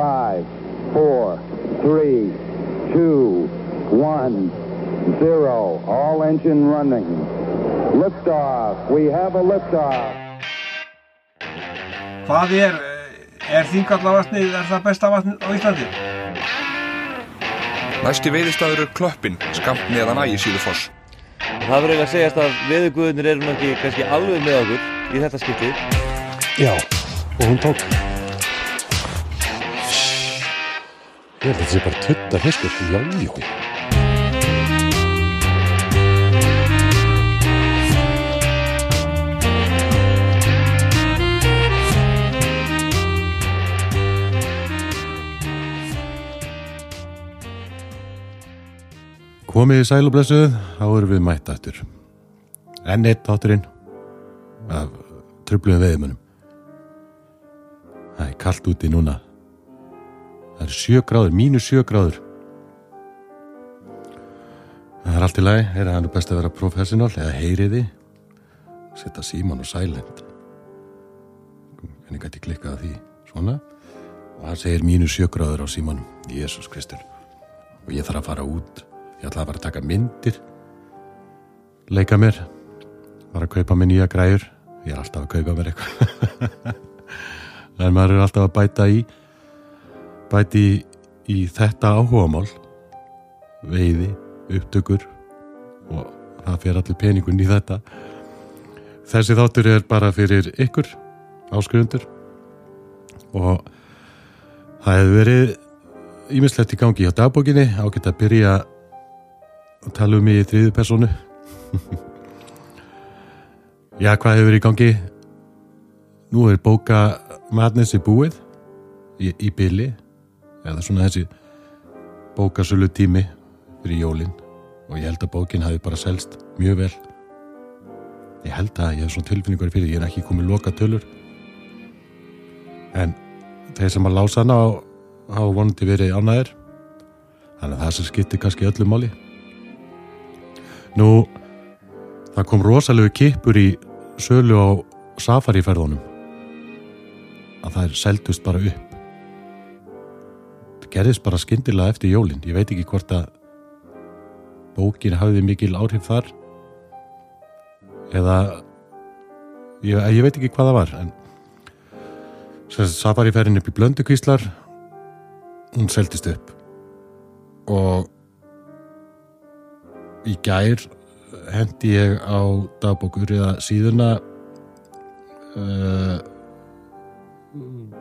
five, four, three, two, one, zero. All engine running. Liftoff. We have a liftoff. Hvað er, er þingallavatnið, er það besta vatn á Íslandi? Næsti veiðistæður er klöppin, skamt neðan ægi síðu foss. Það verður eiginlega að segjast að veðuguðunir eru nú ekki kannski alveg með okkur í þetta skipti. Já, og hún tók Ég held að þetta sé bara tutta fiskur Já, já Komið í sæl og blessuð, þá erum við mætt aftur. Enn eitt þátturinn af tröfluðum veðimönnum. Það er kallt úti núna. Það er sjö gráður, mínus sjö gráður. Það er allt í lagi, er hann best að vera professional eða heyriði. Setta síman og silent. Hvernig gæti klikkað að því svona? Og hann segir mínus sjö gráður á símanum. Jésús Kristur. Og ég þarf að fara út. Ég ætla að fara að taka myndir. Leika mér. Var að kaupa mér nýja græur. Ég er alltaf að kaupa mér eitthvað. en maður er alltaf að bæta í bæti í, þetta áhugamál veiði, upptökur og það fyrir allir peningun í þetta. Þessi þáttur er bara fyrir ykkur áskrifundur og það hefur verið ímislegt í gangi á dagbókinni. Ágætt að byrja að tala um mig í þriðu personu Já, hvað hefur verið í gangi? Nú er bóka Madness í búið í, í byli eða svona þessi bókasölu tími fyrir jólin. Og ég held að bókin hafi bara selst mjög vel. Ég held að ég hef svona tilfinningar fyrir, ég er ekki komið loka tölur en þeir sem að lása hana hafa vonandi verið ánæðir þannig að það sem skiptir kannski öllu máli. Nú það kom rosalegu kippur í sölu á safariferðunum að það er seldust bara upp gerðist bara skyndilega eftir jólinn ég veit ekki hvort að bókin hafiði mikil áhrif þar eða ég, ég veit ekki hvað það var en safariferðin upp í blöndukvíslar hún seldist upp og í gær hendi ég á dagbókur eða síðuna uh,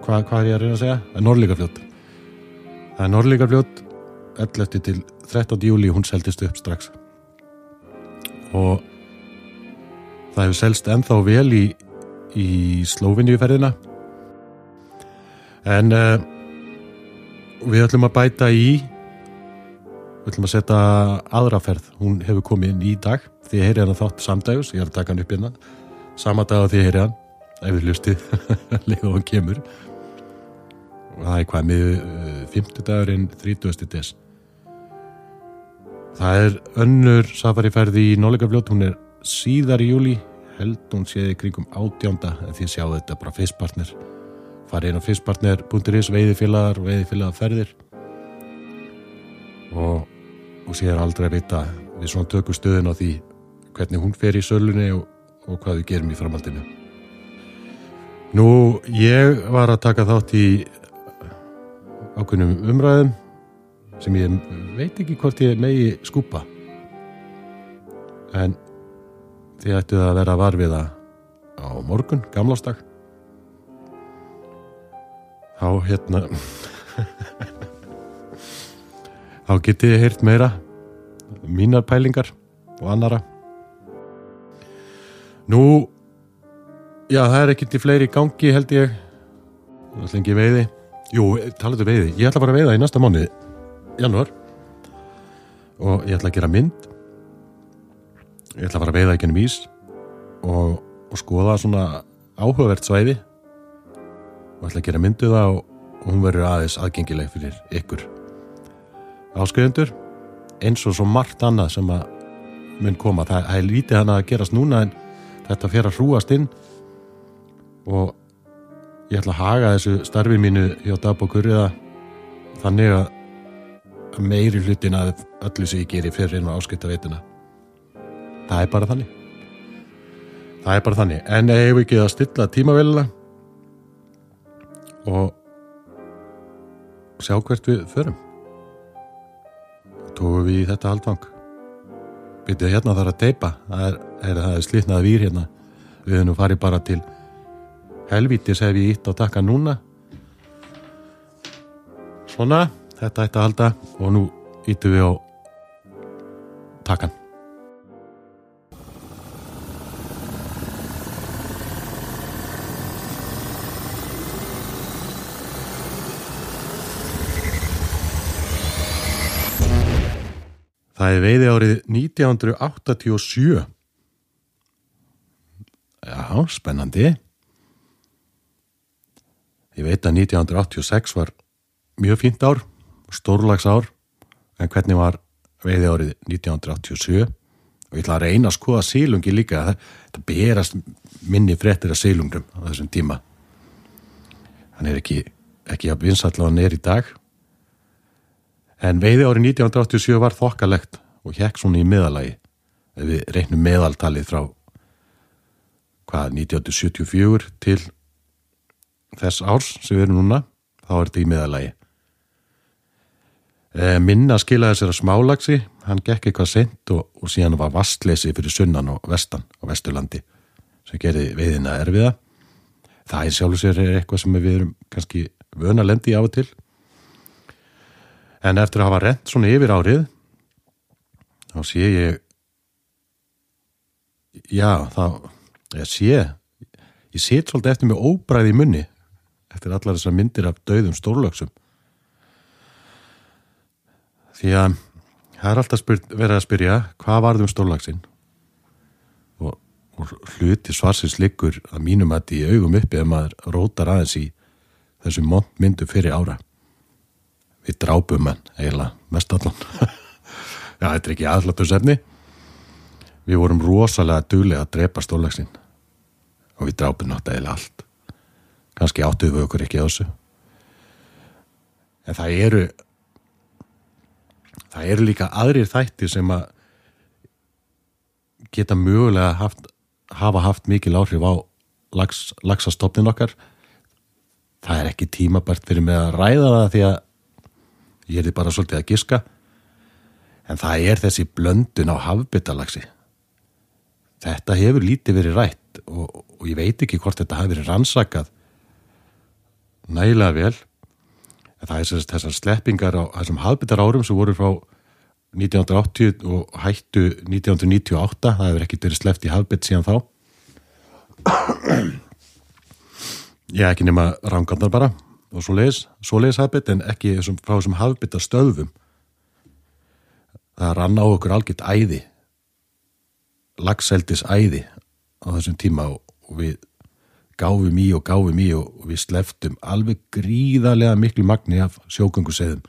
hvað, hvað er ég að reyna að segja? Það er Norrlíkafljót það er Norrlíkafljót 11. til 13. júli hún seldist upp strax. Og það hefur selst ennþá vel í, í Slóvinniuferðina en uh, við ætlum að bæta í við ætlum að setja aðraferð hún hefur komið inn í dag. Því ég heyri hann þátt samdægus, ég er að taka hann upp hérna. Sama dag að því ég heyri hann ef við hlustið. Lega hann kemur það er hvað með 50 dagurinn 30. des. Það er önnur safariferði í Nóleikafljót hún er síðar í júli held hún séði kringum átjánda en því sjáu þetta bara fyrstpartner farið inn á fyrstpartner.is veiðifélagar og veiðifélagar ferðir og, og sér aldrei vita við svona tökum stöðun á því hvernig hún fer í sölunni og, og hvað við gerum í framhaldinu. Nú, ég var að taka þátt í ákveðnum umræðum sem ég veit ekki hvort ég megi skúpa. En þið ættuð að vera varfiða á morgun, gamlástak þá hérna þá getið ég heyrt meira mínar pælingar og annara nú já það er ekkert í fleiri gangi held ég. Það er lengi veiði jú, talaðu veiði, ég ætla bara að veiða í næsta mánu januar og ég ætla að gera mynd. Ég ætla að fara að veiða ekki ennum ís og, og skoða svona áhugavert svæði. Og ætla að gera myndu það og, og hún verður aðeins aðgengileg fyrir ykkur. Áskrifundur eins og svo margt annað sem að mun koma, það er lítið hann að gerast núna en þetta fer að hrúast inn. Og ég ætla að haga þessu starfi mínu hjá dagbókur eða þannig að meiri hlutin að öllu sem ég geri fyrir inn á áskipta veitina það er bara þannig. Það er bara þannig. En ef við ekki að stilla tímavélina og sjá hvert við förum? Tókum við í þetta haldvang byrjuð hérna þarf að teipa það er, er, er slitnað vír hérna. Við höfum nú farið bara til helvítis hef ég ítt á takka núna svona þetta ætti að halda og nú ítum við á takkan Það er veiði árið 1987. Já, spennandi. Ég veit að 1986 var mjög fínt ár, stórlags ár, en hvernig var veiði árið 1987? Og ég ætla að reyna að skoða sílungi líka, það berast minni fréttir af sílungum á þessum tíma. Hann er ekki, ekki að vinsalla hann er í dag. En veiði árið 1987 var þokkalegt og hekk svona í meðalagi. Ef við reynum meðaltalið frá hvað 1974 til þess árs sem við erum núna, þá er þetta í meðalagi. E, minna skilaði sér að smálagsi, hann gekk eitthvað sent og, og síðan var vastleysi fyrir sunnan og vestan og vesturlandi sem gerði veiðina erfiða. Það er sjálfur sér eitthvað sem við erum kannski vönalendi á og til. En eftir að hafa rent svona yfir árið þá sé ég já, þá ég sé ég set svolítið eftir mig óbræði í munni eftir allar þessar myndir af döðum stórlöksum því að það er alltaf spyr, verið að spyrja hvað varðum stórlöksin og, og hluti svarsins liggur að mínum að í augum uppi ef maður rótar aðeins í þessu myndum fyrir ára. Við drápum hann eiginlega mest allan. Já, þetta er ekki aðhlatusefni við vorum rosalega duglega að drepa stórlagsinn og við drápum náttúrulega allt kannski áttuðu við okkur ekki á þessu. En það eru það eru líka aðrir þættir sem að geta mögulega haft, hafa haft mikil áhrif á lags, lagsastofnin okkar. Það er ekki tímabært fyrir mig að ræða það því að ég er því bara svolítið að giska. En það er þessi blöndun á hafbyttalagsi þetta hefur lítið verið rætt og, og ég veit ekki hvort þetta hafi verið rannsakað nægilega vel. En það er þessar sleppingar á þessum hafbyttar árum sem voru frá 1980 og hættu 1998, það hefur ekkert verið sleppt í hafbytt síðan þá. Ég ekki nema rangandar bara og svo leiðis, svo leiðis hafbytt en ekki frá þessum hafbyttar stöðum það rann á okkur algjört æði lagseldis æði á þessum tíma og við gáfum í og gáfum í og, við sleftum alveg gríðarlega miklu magni af sjógönguseðum.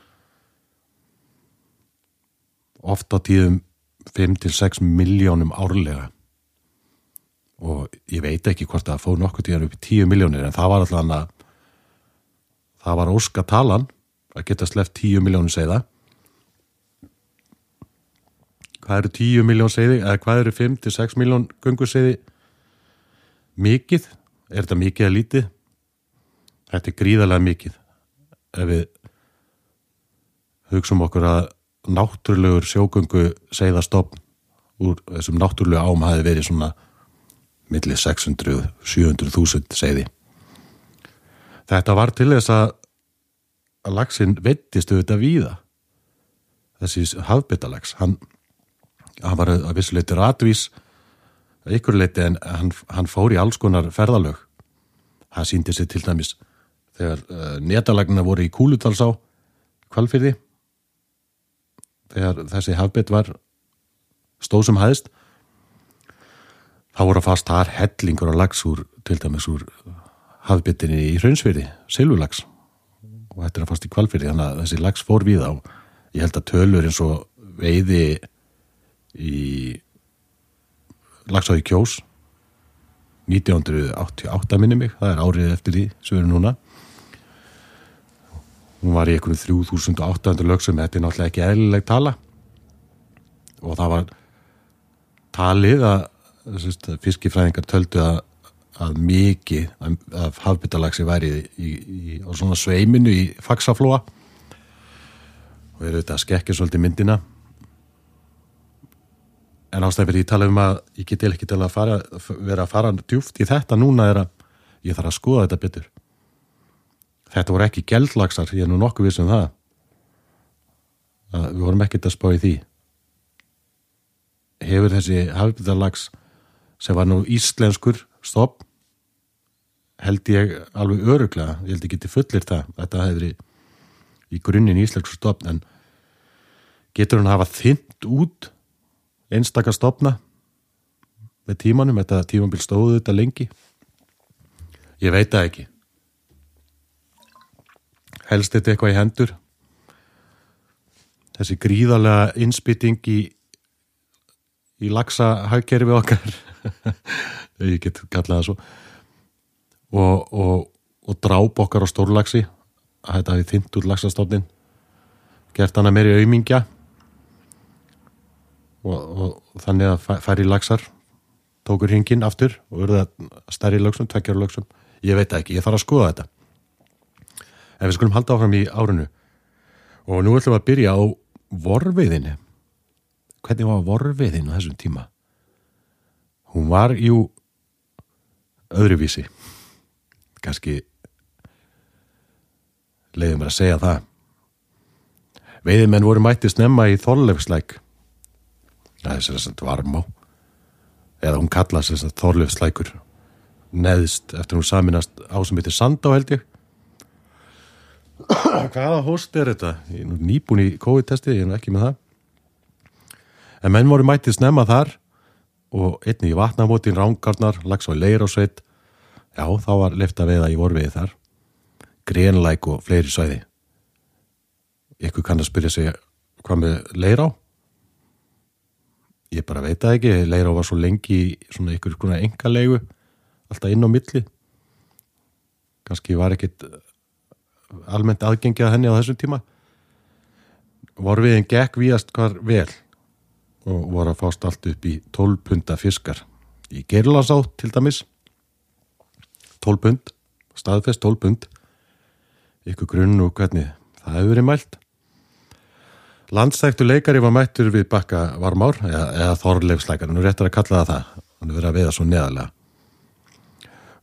Ofta tíðum 5-6 miljónum árlega. Og ég veit ekki hvort það fóð nokkuð tíðan upp í 10 miljónir en það var alltaf að það var óska talan að geta sleft 10 miljónum segða hvað eru 10 miljón segði eða hvað eru 5-6 miljón gungusegði mikið er þetta mikið að lítið? Þetta er gríðarlega mikið. Ef við hugsaum okkur að náttúrulegur sjógöngu segðastofn úr þessum náttúrulegu ám hafi verið svona millir 600-700.000 segði þetta var til þess að að lagsin vettist auðvitað víða. Þessi hafbyttalags hann hann var að vissuleiti ratvís ykkur leiti en hann, hann fór í alls konar ferðalög. Hann síndi sér til dæmis þegar uh, netalagna voru í Kúlutalsá kvalfyrði þegar þessi hafbett var stóð sem hæðist þá voru fast þar hellingur og lags úr til dæmis úr hafbettinni í Hraunsfyrði, Silvulags og þetta er að fast í kvalfyrði þannig að þessi lags fór við á ég held að tölur eins og veiði í Lagsói Kjós. 1988 minni mig, það er árið eftir því sem við erum núna. Hún var í einhvern 3800 lögsum, þetta er náttúrulega ekki eðlileg tala. Og það var talið að fiskifræðingar töldu að, að mikið af hafbyttalagsi væri í, í, á svona sveiminu í faksaflóa og er auðvitað að skekkja svolítið myndina en ástæði fyrir ég tala um að ég get ekki til að fara, vera að fara djúft í þetta núna er að ég þarf að skoða þetta betur. Þetta voru ekki geldlagsar ég er nú nokkuð vissum það. Að við vorum ekkert að spá í því. Hefur þessi hafbytalags sem var nú íslenskur stopp held ég alveg öruglega, ég held ekki til fullir það þetta hefur í, í grunninn íslenskur stopp en getur hann hafa þynt út einstakar stopna með tímanum, þetta tímanbíl stóðu þetta lengi. Ég veit það ekki. Helst þetta eitthvað í hendur? Þessi gríðarlega innspýting í í lagsa hagkerfi okkar. Ég get kallað það svo. Og, og, og dráp okkar á stórlagsi að þetta hafi þynt út lagsastofnin gert hana meiri auðmingja og, og þannig að færi lagsar tókur hringin aftur og verða stærri lögsum, tvekkjar lögsum ég veit ekki, ég þarf að skoða þetta. En við skulum halda áfram í árunu og nú ætlum við að byrja á vorfiðinu hvernig var vorfiðin á þessum tíma? Hún var jú öðruvísi. Kannski leiðum við að segja það. Veiðimenn voru mætti snemma í þorlefslæk það er sérstaklega varmá. Eða hún kalla sérstaklega þorlefslækur neðst eftir hún saminast á sem heitir Sandá held ég. Hvaða host er þetta? Ég er nýbúin í COVID-testi, ég er ekki með það. En menn voru mættið snemma þar og einni í vatnamótin rángarnar, lags á leir og sveit já, þá var lefta veiða í vorfiði þar. Grenlæk og fleiri svæði. Ykkur kann að spyrja sig hvað með leir á ég bara veit það ekki. Leir á var svo lengi svona ykkur svona engalegu alltaf inn á milli. Kannski var ekkit almennt aðgengi að henni á þessum tíma. Vorfiðin gekk víast hvar vel og voru að fást allt upp í 12 punta fiskar. Í Gerlasátt til dæmis. 12 pund staðfest 12 pund. Ykkur grunn og hvernig það hefur verið mælt landstæktu leikari var mættur við bakka varmár eða, eða þorleifsleikar nú réttar að kalla það það. Hann er verið að veða svo neðalega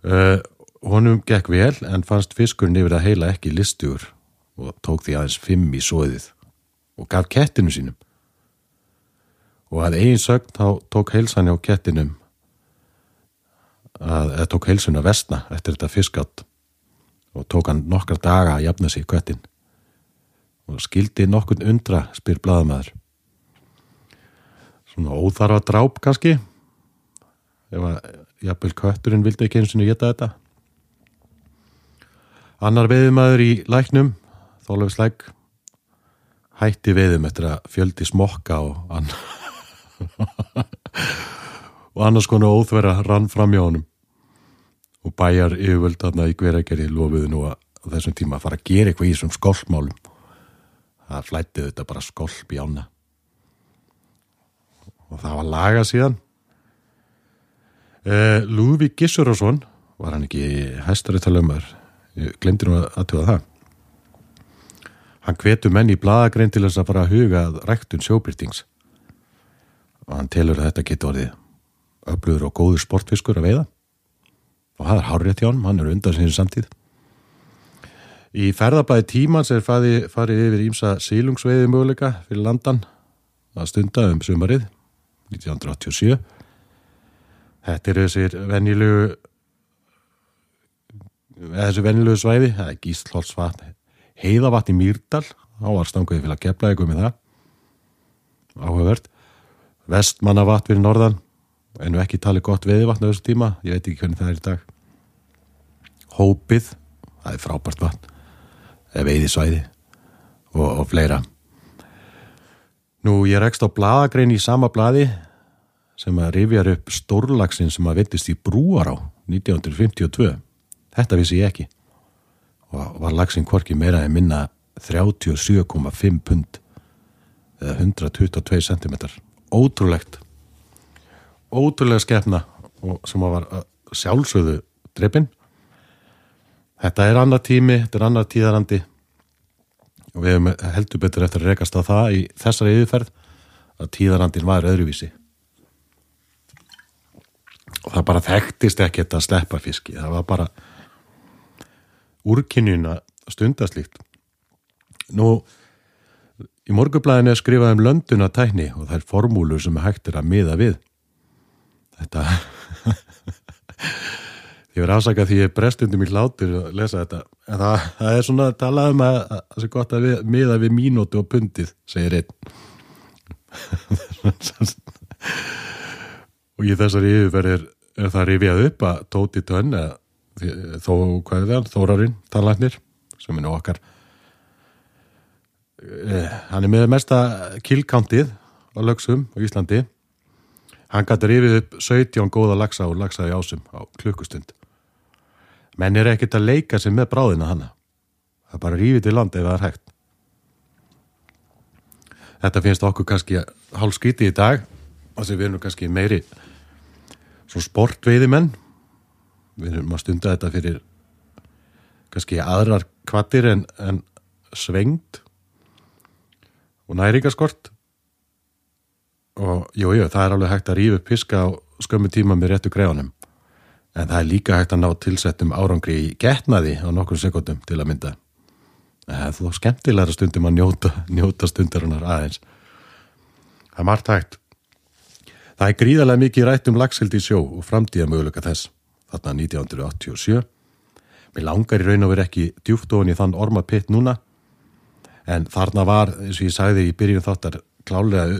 uh, honum gekk vel en fannst fiskurinn yfir að heila ekki listugur og tók því aðeins fimm í sóðið og gaf kettinu sínum. Og að eigin sögn þá tók heilsan hjá kettinum að, eða tók heilsun að vestna eftir þetta fiskátt og tók hann nokkar daga að jafna sig kettin og skildi nokkurn undra spyr bladamæður svona óþarfa dráp kannski? Ef að jafnvel kötturinn vildi ekki eins og geta þetta. Annar veðumæður í læknum þólefslæk hætti veðum eftir að fjöldi smokka og annar og annars konar óþverja rann fram hjá honum. Og bæjar yfirvöld aðna í hveragerði lofuðu nú að þessum tíma að fara að gera eitthvað í þessum skolpmálum það flættið þetta bara skolp í ána. Og það var laga síðan. Uh, Lúvi Gissurásson var hann ekki hæstaréttalömmar ég glemdi nú að aðtöða það. Hann hvetu menn í bladagrein til þess að fara að huga ræktun sjóbyrtings og hann telur að þetta getur orðið öflugur og góður sportfiskur að veiða. Og það er hárið hjá hann, hann er undan sinni samtíð í ferðabæði tímans er farið, farið yfir ímsa sílungsveiði möguleika fyrir landan að stunda um sumarið 1987 þetta er þessir venjulegu þessi venjulegu svæði það er gíslholtsvatn heiðavatn í Mýrdal á var stanguði fyrir að kepla eitthvað með það. Áhugavert. Vestmannavatn fyrir norðan en nú ekki tali gott veðivatn á þessu tíma, ég veit ekki hvernig það er í dag. Hópið það er frábært vatn veiðisvæði og, og fleira. Nú ég rekst á bladagrein í sama bladi sem að rifjar upp stórlagsin sem að veitist í brúar á 1952 þetta vissi ég ekki. Og var lagsin korki meira en minna 37,5 pund eða 122 cm ótrúlegt. Ótrúlega skefna og sem að var sjálfsögðu dreipin þetta er annar tími, þetta er annar tíðarandi. Og við hefum heldur betur eftir að rekast á það í þessari yfirferð að tíðarandin var öðruvísi. Og það bara þekktist ekkert að sleppa fiski. Það var bara úrkynjun að stunda slíkt. Nú í morgublæðinu er skrifað um lönduna tækni og það er formúlu sem hægt er að miða við. Þetta ég verði afsaka því ég brestundum í hlátur að lesa þetta. En það, það er svona að tala um að það sé gott að við, miða við mínútu og pundið segir einn. Og í þessari yfirverð er, er það rifjað upp að Tóti Tönn þó, hvað er það, Þórarinn Tallagnir, sem er nú okkar eh, hann er með mesta killkantið á lögsum á Íslandi. Hann gæti rifið upp 17 góða lagsa og lagsaði ásum á klukkustund menn er ekkert að leika sig með bráðina hanna það er bara rifið til land ef það er hægt. Þetta finnst okkur kannski hálf skríti í dag og þess að við erum kannski meiri svo sportveiðimenn. Við erum að stunda þetta fyrir kannski aðrar kvattir en, en svengt og næringaskort og jú, jú, það er alveg hægt að rífa upp piska á skömmu tíma með réttu greiðanum en það er líka hægt að ná tilsettum árangri í getnaði á nokkur sekundum til að mynda. Það er þó skemmtilegra stundum að njóta, njóta stundarinnar aðeins. Það er margt hægt. Það er gríðarlega mikið rætt um lagsildi í sjó og framtíða möguleika þess þarna 1987 mér langar í raun og veri ekki djúft ofan í þann orma pitt núna en þarna var, eins og ég sagði í byrjun þáttar klálega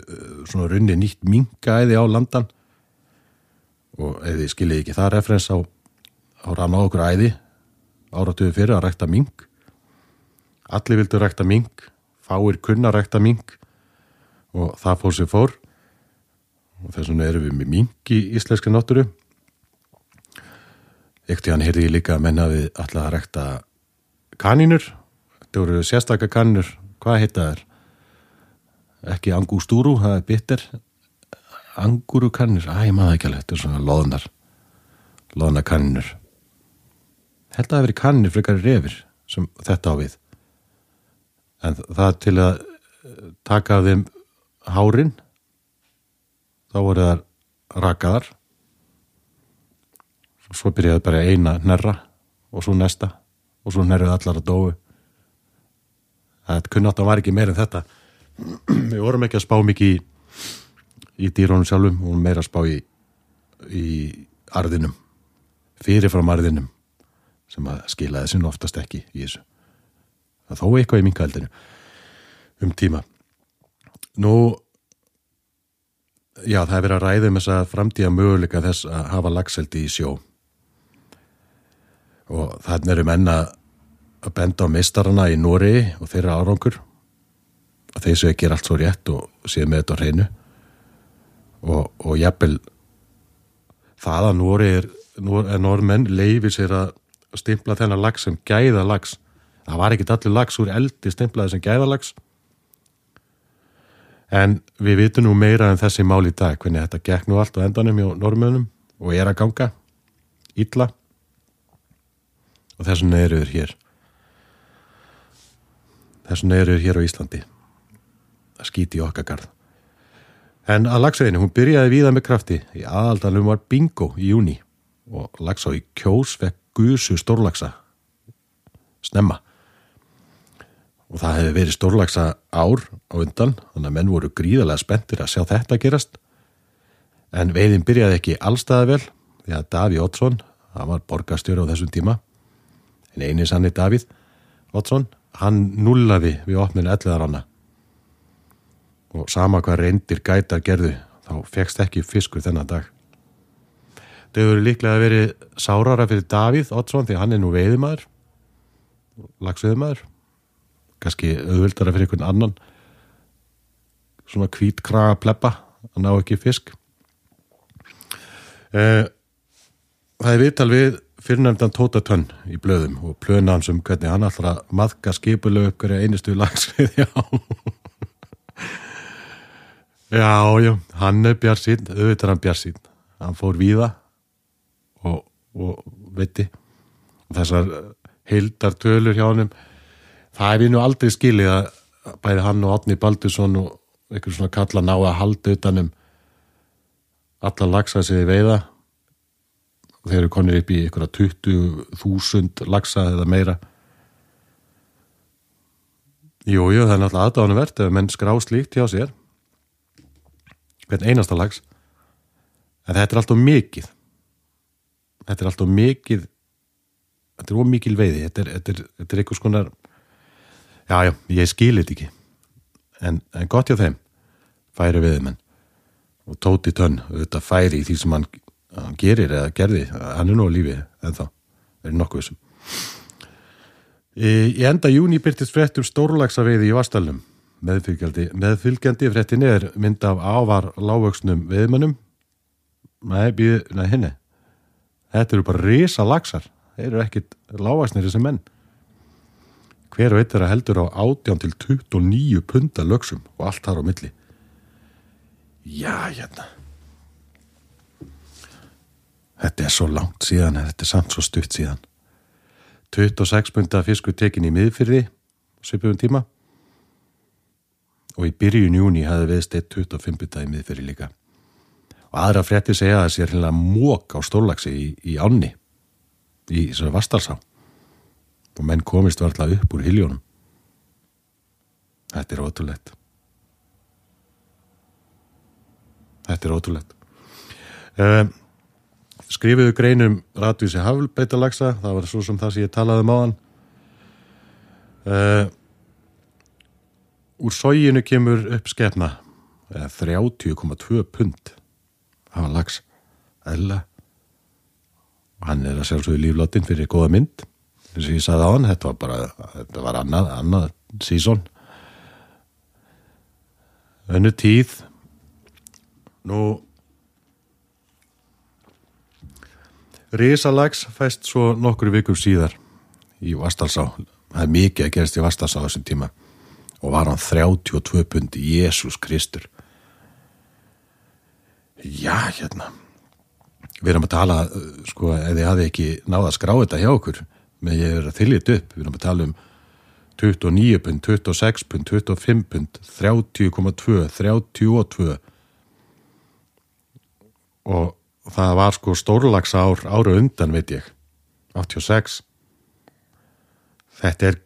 svona runni nýtt mingaæði á landan og ef þið skiljið ekki það referens á, á rann á okkur æði áratuðu fyrir að rækta ming allir vildu rækta ming fáir kunna rækta ming og það fór sér fór. Og þess vegna erum við með ming í íslenski náttúru. Ekkert í hann heyrði ég líka að menna við alltaf að rækta kanínur. Þetta voru sérstakka kanínur. Hvað heita þær? ekki angústúru, það er bitter angúru kannir æ, ég maður ekki alveg, þetta er svona loðnar. Loðna kannir held að það veri kannir frekar reyfir sem þetta á við. En það til að eh, taka þeim hárin þá voru það rakaðar. Svo byrjaði bara eina nærra og svo næsta og svo nærrið allar að dói það kunnátt að var ekki meir en þetta. Við vorum ekki að spá mikið í, í dýrónum sjálfum og meira spá í, í arðinum fyrirfram arðinum sem að skilaði sinn oftast ekki í þessu. Þó eitthvað í minkaldinu um tíma. Nú já það er verið að ræða um þess að framtíða möguleika þess að hafa lagseldi í sjó. Og þannig erum enna að benda á mistarana í Nóri og þeirra árangur að þeir séu að gera allt svo rétt og séu með þetta á hreinu og, og jafnvel það að Nóri er, normenn leifir sér að stimpla þennan lags sem gæða lags það var ekkit allir lags úr eldi stimplaði sem gæða lags en við vitum nú meira en þessi mál í dag hvernig þetta gekk nú allt á endanum hjá normönum og er að ganga ítla og þessum neyruður hér. Þessum neyruður hér á Íslandi. Að skýti í okkar garð. En að lagsveginni, hún byrjaði víða með krafti, í aðaldalum var bingo í júni og lagsá í kjós vekk gusu stórlagsa, snemma. Og það hefði verið stórlagsa ár á undan, þannig að menn voru gríðarlega spenntir að sjá þetta gerast. En veiðin byrjaði ekki allstaði vel, því að Daví Ótsson, hann var borgastjóri á þessum tíma, en eini sanni Davíð Ótsson, hann nullaði við opninu elliðar hana og sama hvað reyndir gætar gerðu þá fegst ekki fiskur þennan dag. Það hefur líklega verið sárara fyrir Davíð Oddsson því hann er nú veiðumæður, lagsveiðumæður, kannski auðvildara fyrir einhvern annan, svona kvít kraga pleppa að ná ekki fisk. Eh, það er viðtal við fyrrnefndan Tóta Tönn í blöðum og plöna hans um hvernig hann allra maðka skipulegu upp hverja einustu lagsvið já já, já, hann er bjarsýn auðvitað er hann bjarsýn hann fór víða og, og veitti. Þessar heildar tölur hjá hann það er við nú aldrei skilið að bæði hann og Otni Baldursson og einhver svona kalla ná að halda utanum alla lagsa sem þið veiða. Og þeir eru konir upp í einhverja 20.000 lagsa eða meira. Jú, jú, það er náttúrulega aðdáðanvert ef menn skrá slíkt hjá sér hvern einasta lags. En þetta er alltaf mikið. Þetta er alltaf mikið þetta er ómikil veiði. Þetta er, þetta er, þetta er einhvers konar já, já, ég skilir þetta ekki. En, en gott hjá þeim færi við menn og tóti tönn, þetta færi í því sem hann, hann gerir eða gerði. Hann er nú á lífi en þá er nokkuð sem í enda júni byrtist fréttum stórlagsaveiði í Vastalum meðfylgjandi, meðfylgjandi fréttin er mynd af ávar lágvöksnum veðmönnum nei, býð, nei, henni þetta eru bara risa lagsar þeir eru ekkit lágvaksnir sem menn. Hver veit að heldur á 18 til 29 punta lögsum og allt þar á milli. Já, hérna. Þetta er svo langt síðan þetta er samt svo stutt síðan. 26 punta fiskur tekin í miðfyrði svipum tíma og í byrjun júni hafði viðst 25 punta í miðfyrði líka. Og aðra frétti segja að það sé hérna mók á stórlagsi í, í ánni í svona vastalsá og menn komist varðla upp úr hiljónum þetta er ótrúlegt. Þetta er ótrúlegt. Uh, skrifuðu greinum ratvísi haflbeitalagsa það var svo sem það sem ég talaði um á hann uh, úr sóginu kemur upp skefna 30,2 pund hafa lags eðla og hann er að sjálfsögðu líflottin fyrir góða mynd. Eins og ég sagði á hann þetta var bara, þetta var annað, annað sísón önnu tíð nú Rísalags fæst svo nokkur vikur síðar í Vastalsá það er mikið að gerast í Vastalsá þessum tíma og var hann 32 pundi Jésús Kristur. Já hérna. Við erum að tala sko ef þið hafi ekki náða að skrá þetta hjá okkur með ég er að þylja upp við erum að tala um 29 pund, 26 pund, 25 pund 30,2 32 og það var sko stórlags ár ára undan veit ég. 86 þetta er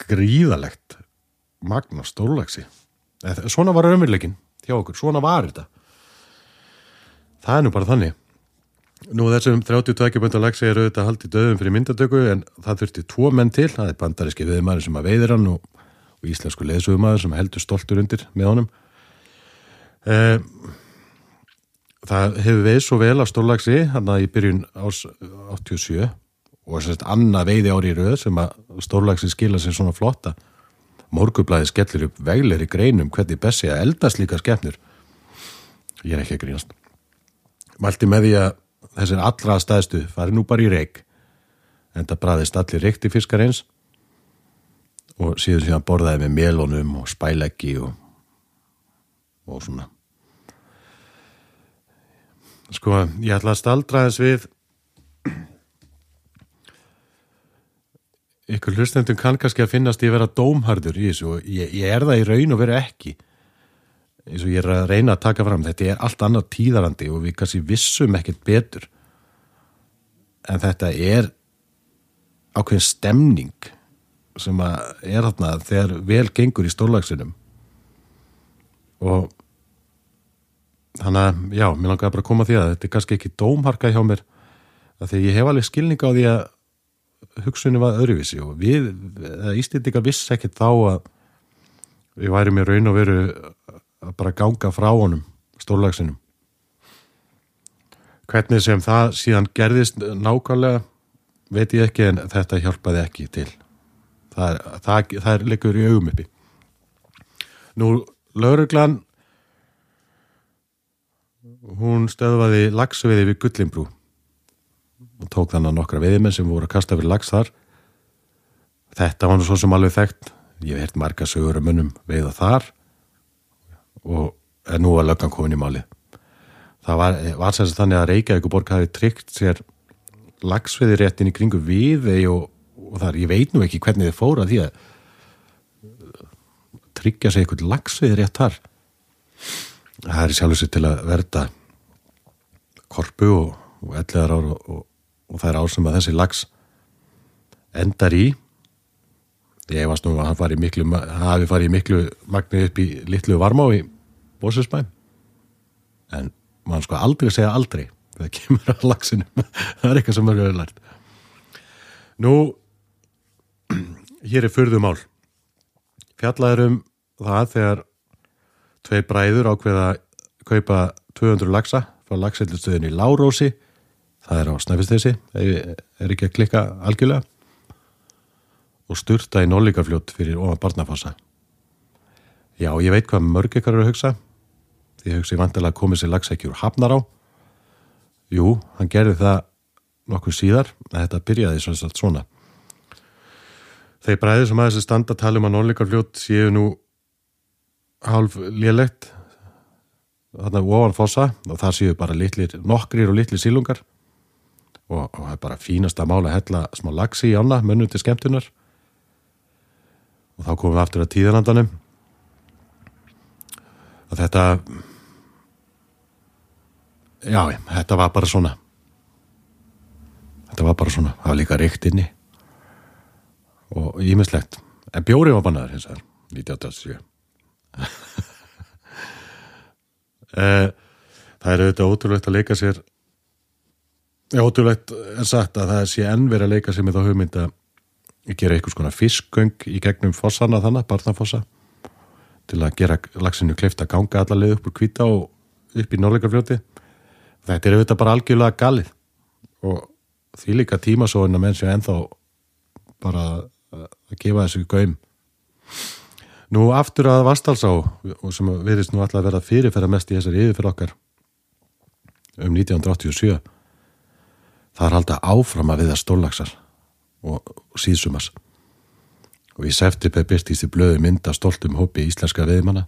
gríðalegt magna stórlagsi svona var raunveruleikin hjá okkur, svona var þetta. Það er nú bara þannig. Nú þessum 32 bönda lagsi er auðvitað haldið döðum fyrir myndatöku en það þurfti tvo menn til, það er bandaríski viðmæður sem að veiðir hann og, og íslensku leðsugumæður sem heldur stoltur undir með honum. Eða það hefur veið svo vel á stórlagsi hann að í byrjun ás 87 og þess að annað veiði ári í rauð sem að stórlagsi skila sér svona flotta morgublaði skellir upp vegleri greinum hvernig bessi að eldast líka skefnir ég er ekki að grínast. Mælti með því að þessir allra staðstu fari nú bara í reik en það bræðist allir reikti fiskar eins. Og síðan síðan borðaði með melónum og spæleggi og, og svona. Sko, ég ætla að staldra þess við ykkur hlustendum kann kannski að finnast ég vera dómhardur í þessu og ég, ég er það í raun og veru ekki. Eins og ég er að reyna að taka fram þetta er allt annað tíðarandi og við kannski vissum ekkert betur. En þetta er ákveðin stemning sem að er þarna þegar vel gengur í stórlagsinum og þannig að, já, mér langar bara að koma því að þetta er kannski ekki dómharka hjá mér að því ég hef alveg skilning á því að hugsunni var öðruvísi og við, Íslindika viss ekkert þá að við værim í raun og veru að bara ganga frá honum stórlagsinum hvernig sem það síðan gerðist nákvæmlega veit ég ekki en þetta hjálpaði ekki til. Það, það, það er leikur í augum uppi. Nú, lauruglan hún stöðvaði lagsviði við Gullinbrú og tók þannig nokkra veiðmenn sem voru að kasta fyrir lags þar. Þetta var nú svo sem alveg þekkt. Ég hert marga sögur um munum veiða þar og nú að löggan komin í máli það var, var sagt þannig að Reykjavík borg hafi tryggt sér lagsveiði réttin í kringu við og, og þar, ég veit nú ekki hvernig þið fóra því að tryggja sig eitthvað lagsveiði rétt þar. Það er sjálfur sér til að verða korpu og, og ellegar ár og, og, og það er ásum að þessi lags endar í. Ég varst nú að hann fari miklu hafi farið miklu magni upp í litlu varmá í Bósusbæn en mann sko aldrei segja aldrei þegar kemur að lagsinu það er eitthvað sem er öðurlært nú hér er fyrðumál fjallaður um það þegar tvei bræður ákveða kaupa 200 lagsa frá lagseldustöðin í Lárósi það er á Snæfisteysi er ekki að klikka algjörlega. Og styrta í Nólíkarfljót fyrir ofan barnafossa. Já, ég veit hvað mörg ykkar eru að hugsa. Því hugsi vantilega að komið sér lagsækjur hafnar á jú, hann gerði það nokkuð síðar að þetta byrjaði svona svona. Þeir bræðir sem aðeins standa að tala um að Nólíkarfljót séu nú hálf lélegt þarna ofan fossa og það séu bara litlir, nokkrir og litlir sílungar og, það er bara fínast að mála hella smá lagsi í ána, mönnum til skemmtunar. Og þá komum við aftur að tíðanandanum að þetta já, þetta var bara svona. Þetta var bara svona það var líka reykt inni. Og ímislegt en bjóri var bannaður hins vegar 1987 Eh, það er auðvitað ótrúlegt að leika sér ótrúlegt er sagt að það sé enn verið að leika sér með þá hugmynd að gera einhvers konar fiskgöng í gegnum fossana þannig, barnafossa til að gera lagsinu kleift að ganga allarleið upp úr kvita og upp í norleikarfljóti þetta er auðvitað bara algjörlega galið og því líka tímasóin að menn sé ennþá bara að gefa þessu gaum. Nú aftur að Vastalsá og sem verðist nú alltaf að vera fyrirferða mest í þessari yfirferð okkar um 1987 það er alltaf áfram að viða stóllagsar og síðsumas og í september byrstist í blöðu mynda stoltum hópi íslenska viðmanna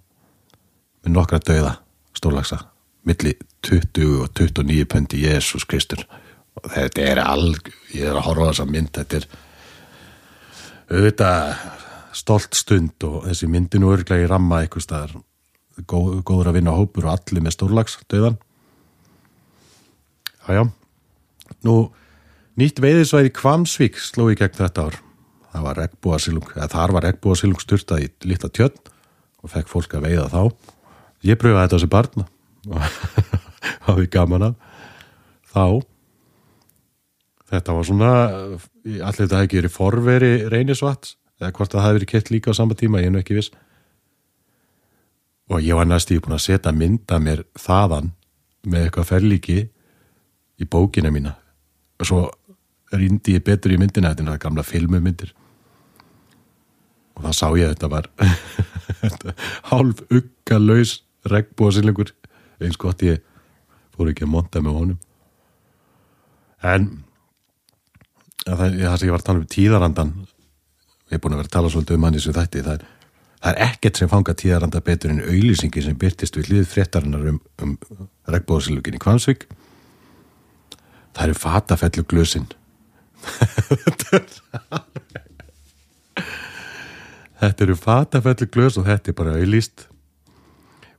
með nokkra dauða stólagsa milli 20 og 29 pöndi Jésús Kristur. Og þetta er alg ég er að horfa á þessa mynd þetta er auðvitað stolt stund og þessi myndinu örglega í ramma eitthvað staðar. Góð, góður að vinna hópur og allir með stórlags döðan Jájá Nú, nýtt veiðisvæði Kvamsvík sló í gegn þetta ár. Var þar var regnbúasilung styrtað í lítla tjörn og fekk fólk að veiða þá. Ég pröfaði þetta þessi barn og hafði gaman að þá þetta var svona allir þetta hefði gerið forveri reynisvats eða hvort það hafi verið kett líka á sama tíma, ég er nú ekki viss. Og ég var næst í búin að setja mynda mér þaðan með eitthvað ferlíki í bókina mína svo rýndi ég betur í myndina þetta er það gamla filmumyndir. Og þá sá ég að þetta var hálf ugga laus regnbúasillingur eins gott ég fór ekki að monta með honum. En það, það sem ég var að tala um tíðarandan við erum búin að vera að tala svolítið um hann í þessu þætti það er, það er ekkert sem fanga tíðaranda betur en auðlýsingi sem byrtist við hlið fréttarinnar um, um regnbóðsilugin í Kvansvík það eru fatafellu glösin. Þetta eru fatafellu glös og þetta er bara auðlýst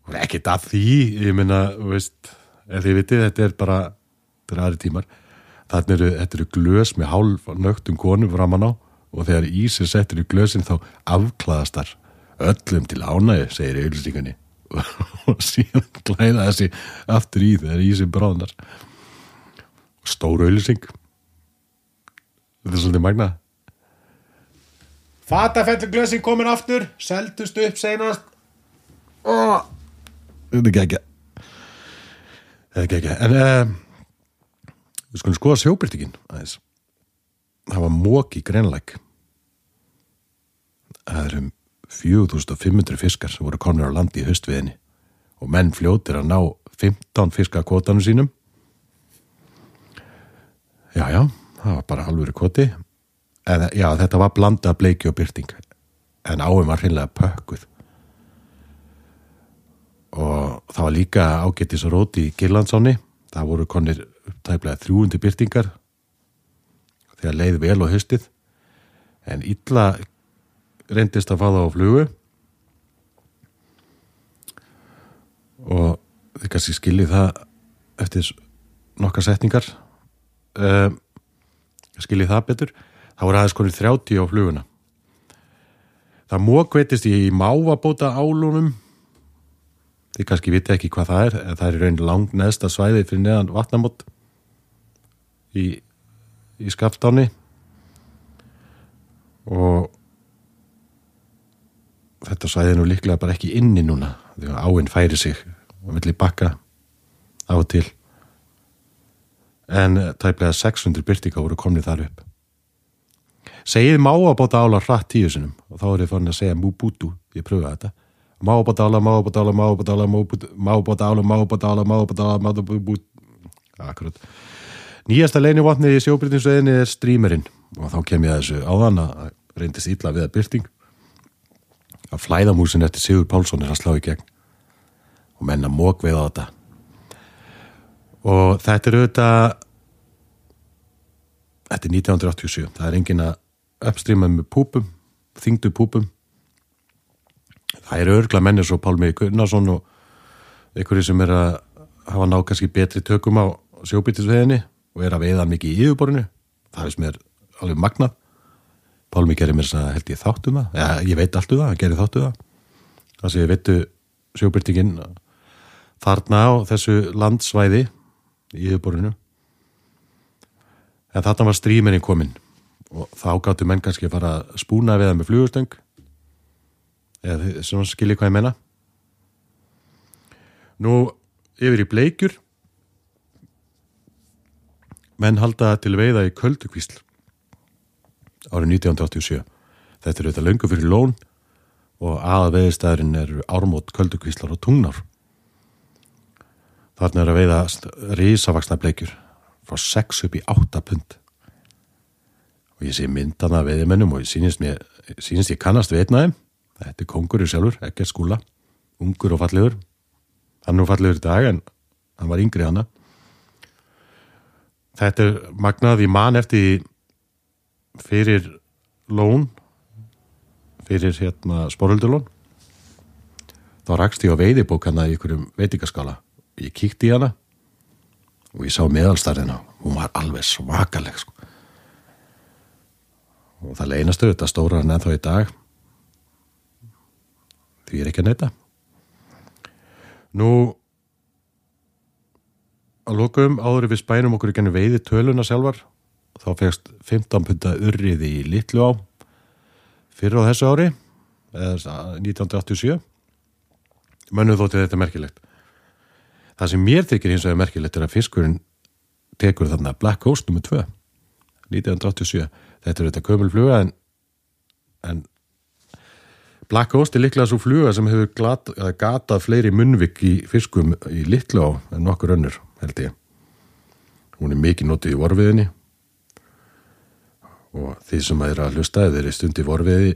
og ekkert að því ég minna, veist ef þið vitið, þetta er bara þetta er aðri tímar. Þannig eru, þetta eru glös með hálf nögtum konum framann á og þegar ísir settur í glösin þá afklaðast þar öllum til ánægi, segir auðvilsingunni og síðan klæða þessi aftur í þegar ísir bráðnar stóru auðvilsing þetta er svolítið magna Fatafettur glösin komin aftur seldust upp seinast. Og þetta er ekki þetta er ekki en uh, við skulum skoða sjóbyrtingin aðeins. Það var mók í greinleik það er um 4500 fiskar sem voru konur á landi í höstviðinni og menn fljótir að ná 15 fiskakvotanum sínum Já, já, það var bara alvöru koti. En, já, þetta var blanda bleiki og byrting. En áum var hreinlega pökkuð. Og það var líka ágættis og róti í Girlandsáni. Það voru konir upptæplega 300 byrtingar þegar leið vel á höstið. En illa reyndist að fá það á flugu. Og þið kannski skiljið það eftir nokkar setningar uh, skiljið það betur? Það voru aðeins konið 30 á fluguna. Það mókveitist í mávabóta álunum þið kannski viti ekki hvað það er það er í raun langt neðsta svæði fyrir neðan vatnamót í, í skaftáni og þetta svæði er nú líklega bara ekki inni núna því að áinn færi sig og villi bakka á til en tæplega 600 byrtinga voru komnið þar upp. Segið má að bóta ála hratt tíu sinum og þá er ég fann að segja múbútu ég pröfa þetta. Má að bóta ála, má að bóta ála, má að bóta ála má að bóta ála, má að bóta ála má að bóta ála, má að bóta akkurat. Nýjasta leinivotnið í sjóbyrtinsveginni er strímerinn og þá kem ég að þessu áðan að reyndist illa við að byrting að flæðamúsin eftir Sigur Pálsson er að slá í gegn. Og menna mók við á þetta og þetta er auðvitað þetta er 1987 það er engin að uppstríma með púpum þingdu púpum. Það eru örgla mennir svo Pálmi Gunnarsson og einhverju sem er að hafa ná kannski betri tökum á sjóbyttisveginni og er að veiða mikið í yfirborinu það veist mér alveg magnað. Pálmi gerir mér þess að held ég þáttu um það. Ja, ég veit allt um það, hann gerir þáttu um það. Þannig að ég veitu sjóbyttingin þarna á þessu landsvæði í yfirborinu en þarna var stríminni komin og þá gáttu menn kannski að fara að spúna við það með flugustöng eða svona skilji hvað ég menna nú yfir í bleikjur menn halda til veiða í Köldukvísl árið 1987 þetta er auðvitað löngu fyrir lón og aða veðistæðurinn er ármót Köldukvíslar og tungnar Þarna er að veiða rísavaksna bleikjur frá 6 upp í 8 pund. Og ég sé myndana veiðimennum og ég sínist, mér, sínist ég kannast veitnaði. Þetta er kongurur sjálfur, ekki skúla, ungur og fallegur. Hann er fallegur í dag en hann var yngri hana. Þetta er magnað í mann eftir fyrir lón, fyrir hérna sporöldulón. Þá rakst ég á veiðibók hann að ykkurum veitingaskala ég kíkti í hana og ég sá meðalstarðina hún var alveg svakaleg sko. og það leinastu þetta stóra hann ennþá í dag. Því ég er ekki að neyta nú að lókum áður við spænum okkur í gennu veiði töluna sjálfar þá fegst 15 punta urriði í litlu á fyrir á þessu ári eða 1987 mönnum þótti þetta merkilegt Það sem mér þykir hins vegar merkilegt er að fiskurinn tekur þarna Black Coast nr. 2 1987. Þetta er þetta kömulfluga en, en Black Coast er líklega svo fluga sem hefur glat, gatað fleiri munvik í fiskum í litlu á en nokkur önnur held ég. Hún er mikið notið í vorfiðinni og því sem að er að hlusta eða er í stundi vorfiði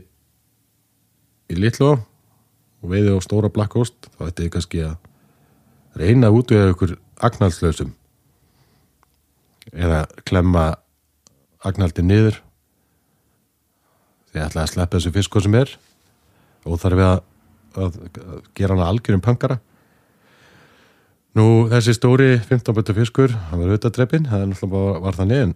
í litlu á og veiði á stóra Black Coast þá ætti ég kannski að reyna út við ykkur agnaldslausum eða klemma agnaldi niður. Því ætla að sleppa þessu fisk hvað sem er. Og þarf við að, að, að gera hana algjörum pankara nú þessi stóri 15 bötu fiskur, hann var auðvitað dreppin það er náttúrulega var það neðin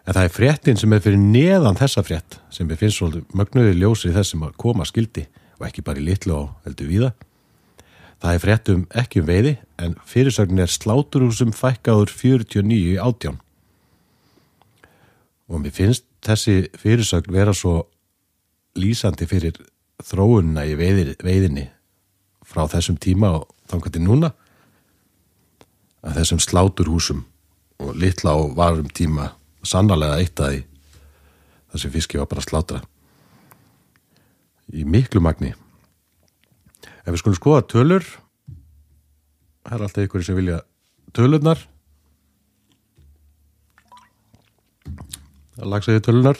en það er fréttin sem er fyrir neðan þessa frétt sem er finnst svolítið mögnuði ljósið þessum að koma skildi og ekki bara í litlu og heldur viða Það er fréttum ekki um veiði en fyrirsögnin er sláturhúsum fækkaður 49 átján. Og mér finnst þessi fyrirsögn vera svo lýsandi fyrir þróunna í veiðir, veiðinni frá þessum tíma og til núna að þessum sláturhúsum og litla á varum tíma sannarlega eitt að því þessi fiski var bara slátra í miklu magni Ef við skulum skoða tölur, það er alltaf ykkur sem vilja tölurnar, lagsæði tölunar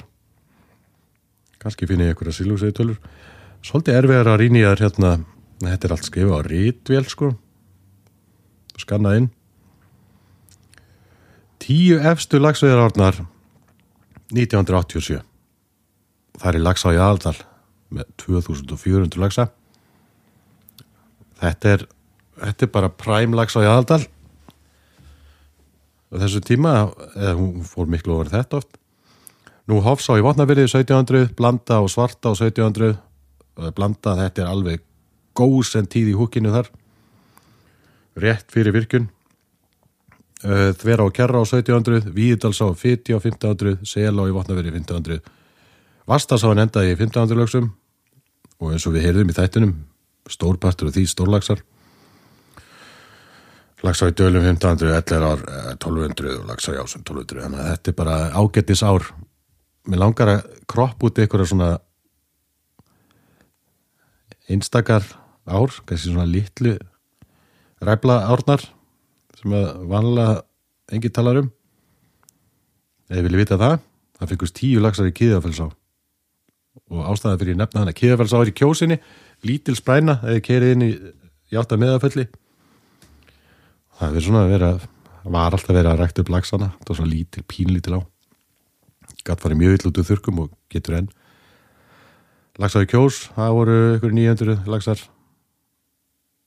kannski finn ég einhverja sílúsæði tölur. Svolítið erfiðar að rýna í þær hérna. Þetta er allt skrifa á rítvél sko. Skanna inn. Tíu efstu lagsæðarárnar 1987 það er í lagsá í aðaldal með 2400 lagsa þetta er þetta er bara præm lagsá í aðaldal á þessu tíma eða hún fór miklu over þetta oft. Nú Hofsá í Votnafyrði 1700, Blanda og Svarta á 1700 og Blanda þetta er alveg góðs en tíð í húkinu þar. Rétt fyrir virkun Þvera og Kjarra á 1700, Víðdalsá á 50 á 1500, Selá í Votnaveri 1500, Vastasá en endaði í 1500 lögsum. Og eins og við heyrðum í þættunum, stórpartur og því stórlagsar. Lagsá í dölum 1500, 11 ár, eh, 1200 og lagsá í ásum 1200, þannig að þetta er bara ágættis ár. Mér langar að kropp út einhverja svona einstakar ár, kannski svona litlu ræfla árnar sem að vanlega enginn talar um eða vilja vita það það fengust tíu lagsar í Kíðafellsá og ástæða fyrir nefna hana Kíðafellsá er í kjósinni, lítil spræna eða keirið inn í játta meðafölli það er svona að vera var alltaf verið að rækta upp lagsana það var svona lítil, pínlítil á. Gatt farið mjög vill út úr þurkum og getur enn. Lagsar í kjós, það voru ykkur 900 lagsar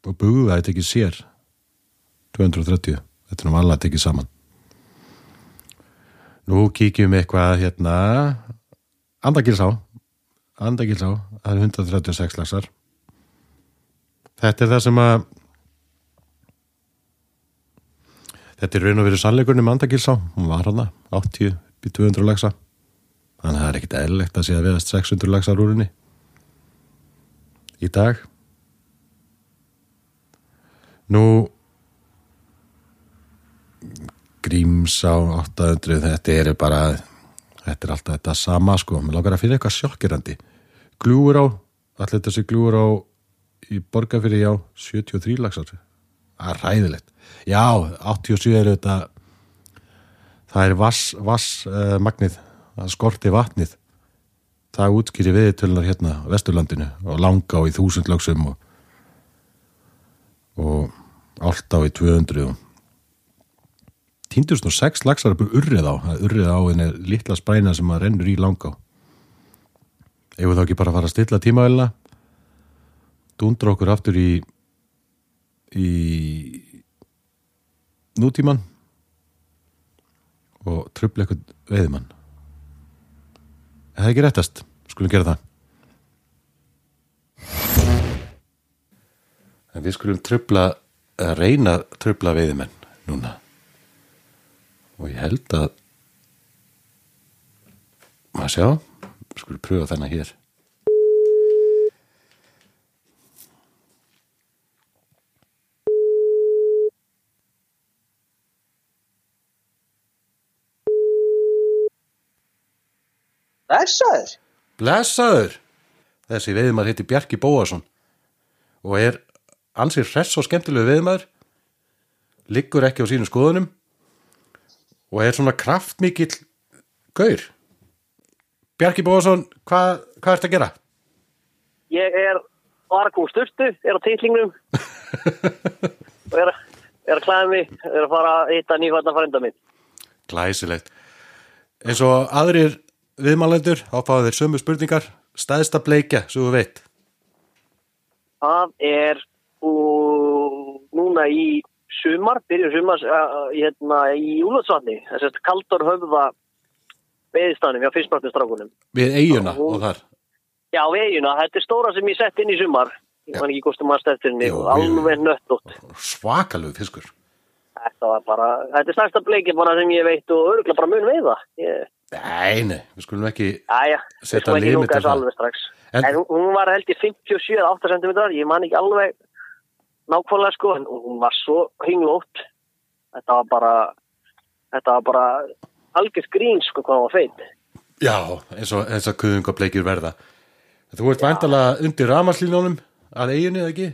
og bugðu það þetta ekki sér 230, þetta er nú alveg að tekið saman. Nú kíkjum eitthvað hérna Andagilsá. Andagilsá, það er 136 lagsar þetta er það sem að þetta er raun og verið sannleikurinn um Andagilsá. Hún var hana, 80 bí 200 lagsa þannig að það er ekkit eðlilegt að sé að viðast 600 lagsar úr henni í dag. Nú Grímsá 800, þetta er bara þetta er alltaf þetta sama sko. Mér langar að finna eitthvað sjokkirandi. Glúur á, allir þessi glúur á í borgarfyrir já 73 lagsar, það er ræðilegt já, 87 er þetta það er vass, vass uh, það skorti vatnið. Það útskýri viðtölunar hérna á Vesturlandinu og langa á í þúsund lagsum og, og allt á í 200 og týndust nú sex lagsar upp urrið á urrið á henni litla spræna sem að rennur í langa ef við þá ekki bara fara að stilla tímavelina dundra okkur aftur í í nútíman og tröfla eitthvað veiðmann það er ekki réttast? Skulum gera það. En við skulum tröfla að reyna tröfla veiðmenn núna. Og ég held að maður sjá skulum pröfa þennan hér Blessaður. Blessaður þessi veiðmaður heiti Bjarki Bóasson og er ansið hress og skemmtilegu veiðmaður liggur ekki á sínum skoðunum og er svona kraftmikill gaur Bjarki Bóasson, hvað hva ert að gera? Ég er vargú styrtu, er á titlingnum og er, er að klæða mig, er að fara að hitta nýfætna frænda minn. Glæsilegt eins og aðrir viðmálendur áfáðu þeir sömu spurningar stæðsta bleikja, svo þú veit Það er úr, núna í sumar, byrjun sumars uh, hérna í Úlfarsvatni, þess að kaldur höfða veðistanum, já fyrstmartinstrákunum. við eiguna hún- og þar Já, veðjuna, þetta er stóra sem ég sett inn í sumar. Ég man ekki henni Jú, og alveg nöttótt. svakalegu fiskur Þetta var bara, þetta er stærsta bleiki bara sem ég veit og örgulega bara mun veiða. Ég, Nei, nei, við skulum ekki Æja, við skulum ekki lúka þessu alveg strax. En- En, hún, var held í 57-8 cm, ég man ekki alveg nákvæmlega sko, en hún var svo hringlótt. Þetta var bara, þetta var bara algjörð grín sko hvað hún var feitt. Já, eins og, og kuðungableikir verða Þú ert væntalega undir ramaslínunum að eiginu, eða ekki?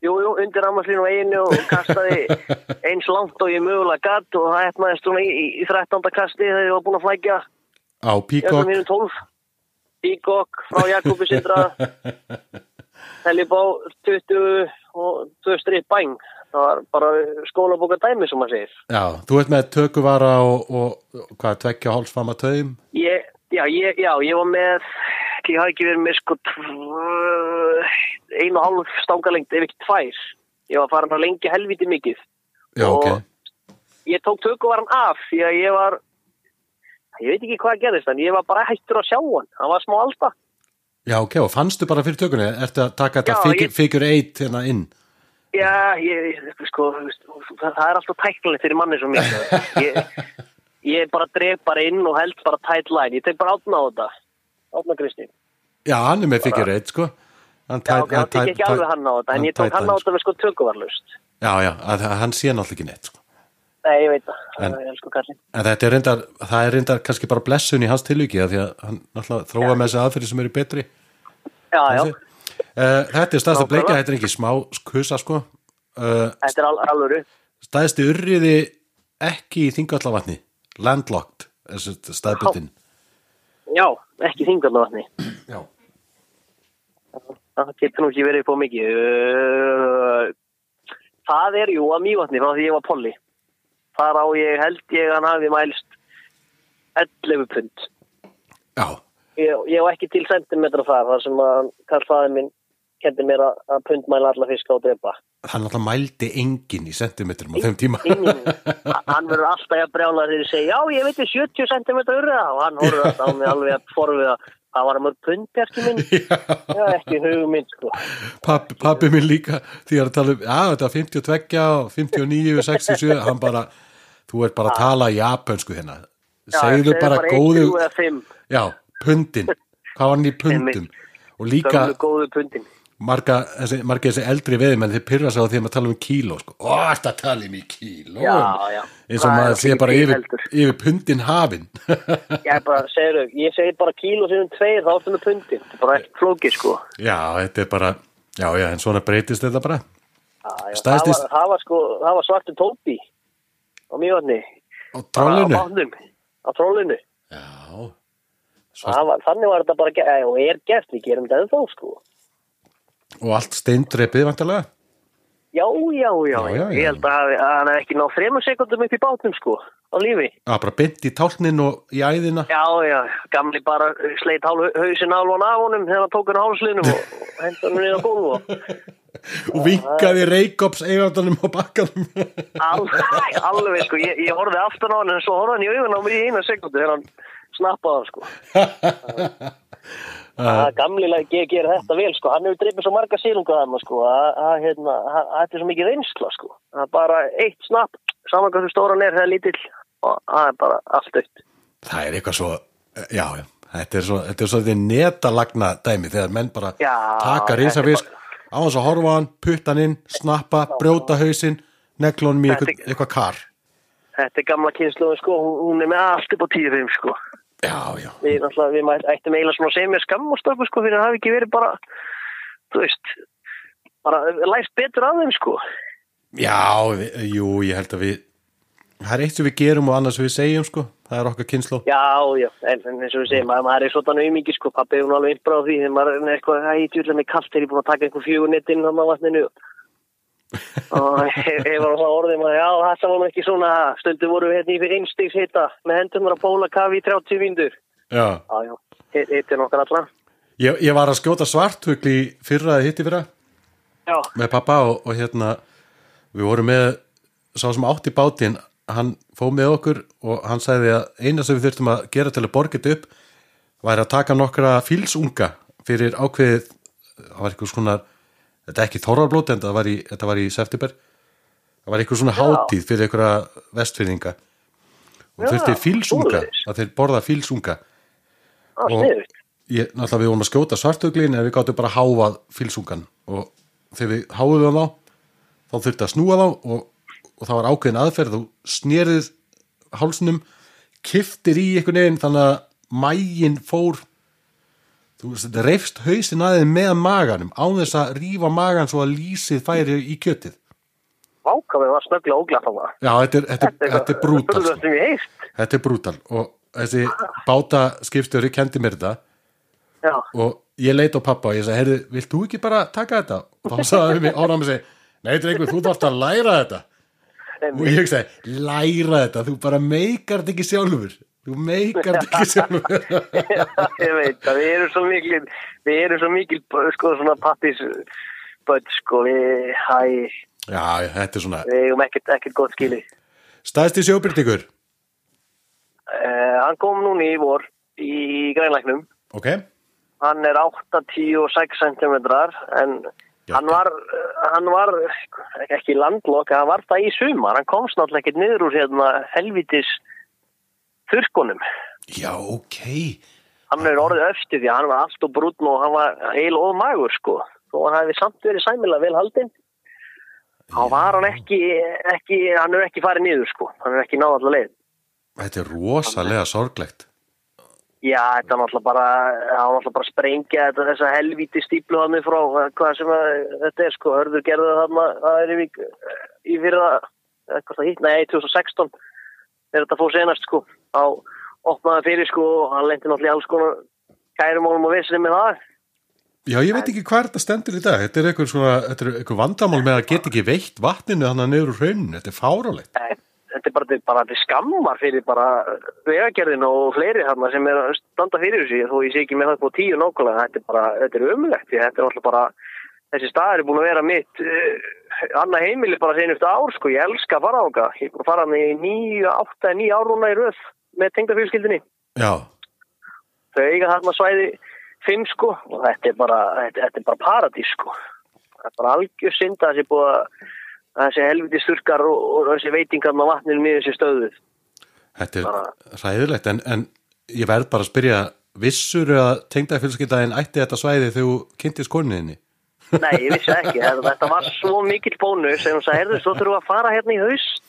Jú, jú, undir rammarslínu og einu og kastaði eins langt og ég mögulega gatt og það hefnaðist svona í, í 13. kasti þegar ég var búin að flækja. Á 12 Peacock frá Jakobi Sindra. Helibá 20 og 2 strip bæng. Það var bara skólabóka dæmi sem maður segir. Já, þú ert með tökuvara og, og, hvað, tveggja hálsfama ég, já, já, ég var með ég hafi ekki verið með sko einu hálf stangalengt ef ekki tvær ég var farin að lengja helviti mikið Já, Og- ok, ég tók tökuvaran af því að ég var ég veit ekki hvað gerðist en ég var bara hættur að sjá hann hann var smá alltaf já, ok, og fannstu bara fyrir tökunni ertu að taka þetta figure, ég- figure eight hérna inn Já, ég, ég- sko, það, er alltaf tæknilegt fyrir manni svo mikið. Ég, ég bara dref bara inn og held bara tight line. Ég tek bara átna á þetta. Átna Kristi. Já, hann er með figure eight, sko hann Já, tæ- ok, hann tek ekki alveg hann á þetta, en ég tók hann á þetta með sko tökuvarlust. Já, já, að, að hann sé náttúrulega ekki neitt, sko Nei, ég veit það. En- En, elsku kallin. En þetta er reyndar, það er reyndar kannski bara blessun í hans tilviki af því að hann náttúrulega þróa með þessi aðferði sem eru betri Já, já, Uh, þetta er stærsta Nákvæmlega. bleikja, þetta er ekki smá kusa sko uh, þetta er al alvöru. stæðsti urriði ekki í þingallavatni landlocked, þessi staðbyttin Já, ekki þingaldavatni. Já. Það getur nú ekki verið på mikið. Uh, Það er jú að mývatni frá því ég var polli. Þar á ég held ég hann hafi mælst 11 pund. Já, Ég, ég var ekki til sentimetra þar, þar sem að Karl fæði minn kendi mér að, pundmæla alla fiska og drepa. hann alltaf mældi engin í sentimetrum á þeim tíma. hann verður alltaf að brjála þegar ég segi, já, ég veit ég 70 centimetra urða og hann horfður alltaf á mig alveg að forviða það var mörg pundberki minn. Já, ekki hugmynd, sko. pappi, pappi minn líka því að tala um, já þetta var 52 og 59 og 67, hann bara þú ert bara að tala japansku hérna. Já, segðu bara einn, góðu já, pundin, hvað var hann í pundum? Og líka góðu pundin. Marga, þessi, marga þessi eldri veðimenn þeir pyrra á því að maður tala um kíló sko. ó, þetta tala um í kíló eins og maður sé bara yfir, yfir pundin hafin Ég bara, segir ég segi bara kíló sinum tveir, þá ertu með pundin. Þetta er bara ekki flókið, sko. já, þetta er bara já, já, en svona breytist þetta bara Já, já, það, var, það, var, sko, það var svartu tópi á mjögni. á trollinu Á trollinu. já, Var, þannig var þetta bara, og er gert, við gerum þetta ennþá, sko. Og allt steindreipið vantarlega Já, já, já, Já, já, já. ég held að, hann hef ekki náð þremur sekundum upp í bátnum, sko, á lífi. að bara beint í tálnin og í æðina Já, já, gamli bara sleit hálf, hausin alvan af honum þegar hann tók hann hálslinum og, henda hann niður á gólfu og og vinkaði reikops eigandanum á bakkanum alveg, alveg, sko, ég, ég horfði aftan á hann en svo horfði hann í augun á mig í eina sekundu þegar hann snappaði sko. Það gamli lagi ger þetta vel, sko, hann hefur dreipið svo marga sílunga þarna, sko, að, að, hérna, að, að þetta er svo mikið reynsla, sko. Er bara eitt snapp, saman hvað þú stóran er, það er lítill og það er bara allt aukt. það er eitthvað svo já, þetta er svo, þetta er svo þetta netalagna dæmi þegar menn bara Já, taka er risafisk á hans að horfa hann, putta hann inn snappa, brjóta hausinn neklunum í eitthvað, eitthvað kar. Þetta er gamla kynsluðum, sko, hún, er með allt upp á fimm, sko. Já, já, Við, við ættum eiginlega svona segja mér skam og stöfu, sko, fyrir að það hafi ekki verið bara, þú veist, bara læst betur af þeim, sko. já við, jú, ég held að við það er eitt sem við gerum og annars sem við segjum sko, það er okkar kynslu Já, já, en, en eins og við segjum, maður, er svona auðmikið, sko, pappi er hún alveg innbráð því, þegar maður er eitthvað, það er tjúlega með kallt, þegar ég er búin að taka einhver fjögur nettinn á vatninu og ég ég var á það orðið maður, já, þetta var nú ekki svona, stundu voru hérna í einstigs hitta, með hendurnar að bóla kafi í 30 vindur. já, Já, já, hitt hitt er nokkar allra. ég, ég var að skjóta svartfugl í fyrra hitti fyrra Já, með pappa og, og hérna við vorum með sá sem átti bátinn hann fóð með okkur og hann sagði að eina sem við þurftum að gera til að borga þetta upp væri að taka nokkra fílsunga fyrir ákveðið það var eitthvað svona þetta er ekki þorrarblót en var í, þetta var í september. Það var eitthvað svona hátíð fyrir einhverja vestfyrðinga og Já, þurfti fílsunga að þeir borða fílsunga. Það Og- er sniðut. ég, náttúrulega við vorum að skjóta svartuglin en við gáttum bara að háað fílsungan. Og þegar við háðum þá þá þurfti að snúa þá og, og það var ákveðin aðferð. Þú snerið hálsnum kiftir í einhvern veginn þannig að mægin fór þú veist, þetta reyfst hausin aðeins með maganum á þess að rífa magan svo að lýsið færi í kjötið Vákafið var snögglega óglætt á það. já, þetta er, þetta er, þetta er brútal sko. þetta er brútal og þessi báta skipstjóri kendi mér þetta Já, og ég leit á pappa og ég sagði, heyrðu, vilt þú ekki bara taka þetta? Og þá sagði mér, ára með segi, nei, drengur, þú þarft að læra þetta. Og ég sagði, læra þetta, þú bara meikar þetta ekki sjálfur. Þú meikar þetta ekki sjálfur. ég veit að við erum svo mikil, við erum svo mikil, sko, svona pappis börn, sko, við, hæ, Já, þetta er svona, við eigum ekkert, ekkert gott skili. staðst í sjóbyrtingur. Uh, hann kom núna í vor í greinlæknum. Ok, Hann er 8-10-6 cm en Já. hann var, eh, hann var ekki landlokk, hann var það í sumar. Hann komst náttúrulega ekkert niður úr hérna helvitis þurrkonum. já, ok. Hann er orðið öfti því að hann var allt og brúnn og hann var heil og magur sko. Þó hann hefði samt verið sæmilega vel haldinn. Þá var hann ekki, ekki, hann er ekki farið niður sko. Hann er ekki náð allar leið. Þetta er rosalega sorglegt. Já, þetta er náttúrulega bara, hann var náttúrulega bara að sprengja þetta, þessa helvíti stíplu hann frá, hvað sem að, þetta er sko, hörður gerðu það það er í, í fyrra, eh, hvað það hitt, nei, 2016, er þetta fór senast sko, á opnaði fyrir sko, og hann lendi náttúrulega alls konar kærumálum og vissinni með það. Já, ég veit ekki hvað þetta stendur í dag. Þetta er eitthvað, svona, þetta er eitthvað vandamál með að geta ekki veitt vatninu þannig að úr hrauninu. Þetta er fárálegt. Nei, Þetta er bara, bara þetta er skammar fyrir bara vegagerðin og fleiri þarna sem er að standa fyrir þessu, þó ég sé ekki með það på tíu nákvæmlega, þetta er bara, þetta er ömulegt, því þetta er alltaf bara, þessi staðar er búin að vera mitt uh, annað heimili bara senustu ár, sko, ég elska að fara ánga, ég er búin að fara hann í nýju, átta, nýju ár núna í röð með tengdafjölskyldinni, þau eiga þarna svæði fimm, sko, og þetta er bara, þetta, þetta er bara paradís, sko, það er bara algjör synda þessi búið að þessi helviti sturkar og, og þessi veitingarna á vatninu miður þessi stöðuð. þetta er ræðilegt en, en ég verð bara að spyrja vissur að tengdafélskiptaðin ætti þetta svæði þegar þú kynntist koninni? Nei, ég vissi ekki. Þetta, var svo mikill bónus en hún sagði, svo þurfum að fara hérna í haust.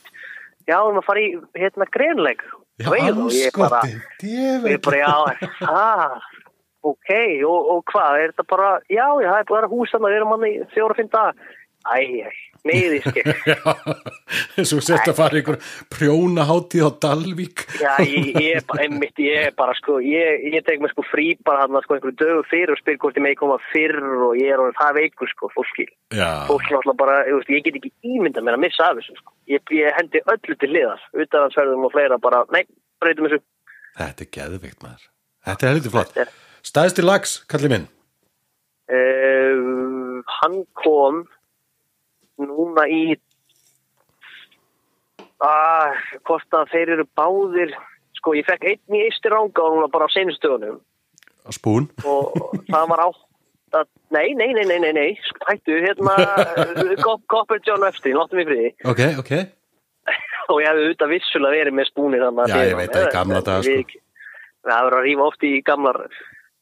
Já, við erum að fara í hérna greinleg. Já, Veið, og ég bara, ég bara, já, það, ok, og, og hvað, er þetta bara, já, já, það er búin að vera hús þannig, við erum hann í fjóra-fimm dag. Æ, æ, neyðiski. Já, svo sett að fara ykkur prjónaháttíð á Dalvík. Já, ég, ég einmitt, ég er bara, sko, ég, ég tek mér sko frí bara hann, sko, einhverju dögu fyrir og spyr hvort ég megi koma fyrr og ég er orðin það veikur, sko, fólki. Já, fólk náttúrulega bara, ég, get ekki ímynda mér að missa af þessu sko. ég, hendi öllu til liðar utanansverðum og fleira bara, nei, breytum þessu þetta er geðvikt maður. Þetta er heldur flott. Þetta Stæðst í lags, kallið minn. uh, hann kom núna í að hvort að þeir eru báðir sko, ég fekk einn í eistir ánga og núna bara á seinustugunum Á spún. og það var átt að, nei, nei, nei, nei, nei, nei sko, hættu, hérna Cop- Copper John Epstein, láttu mig friði Ok, ok. og ég hefði auðvitað vissulega verið með spúni þannig Já, ég veit það í gamla daga, sko. Það verður að rífa oft í gamlar,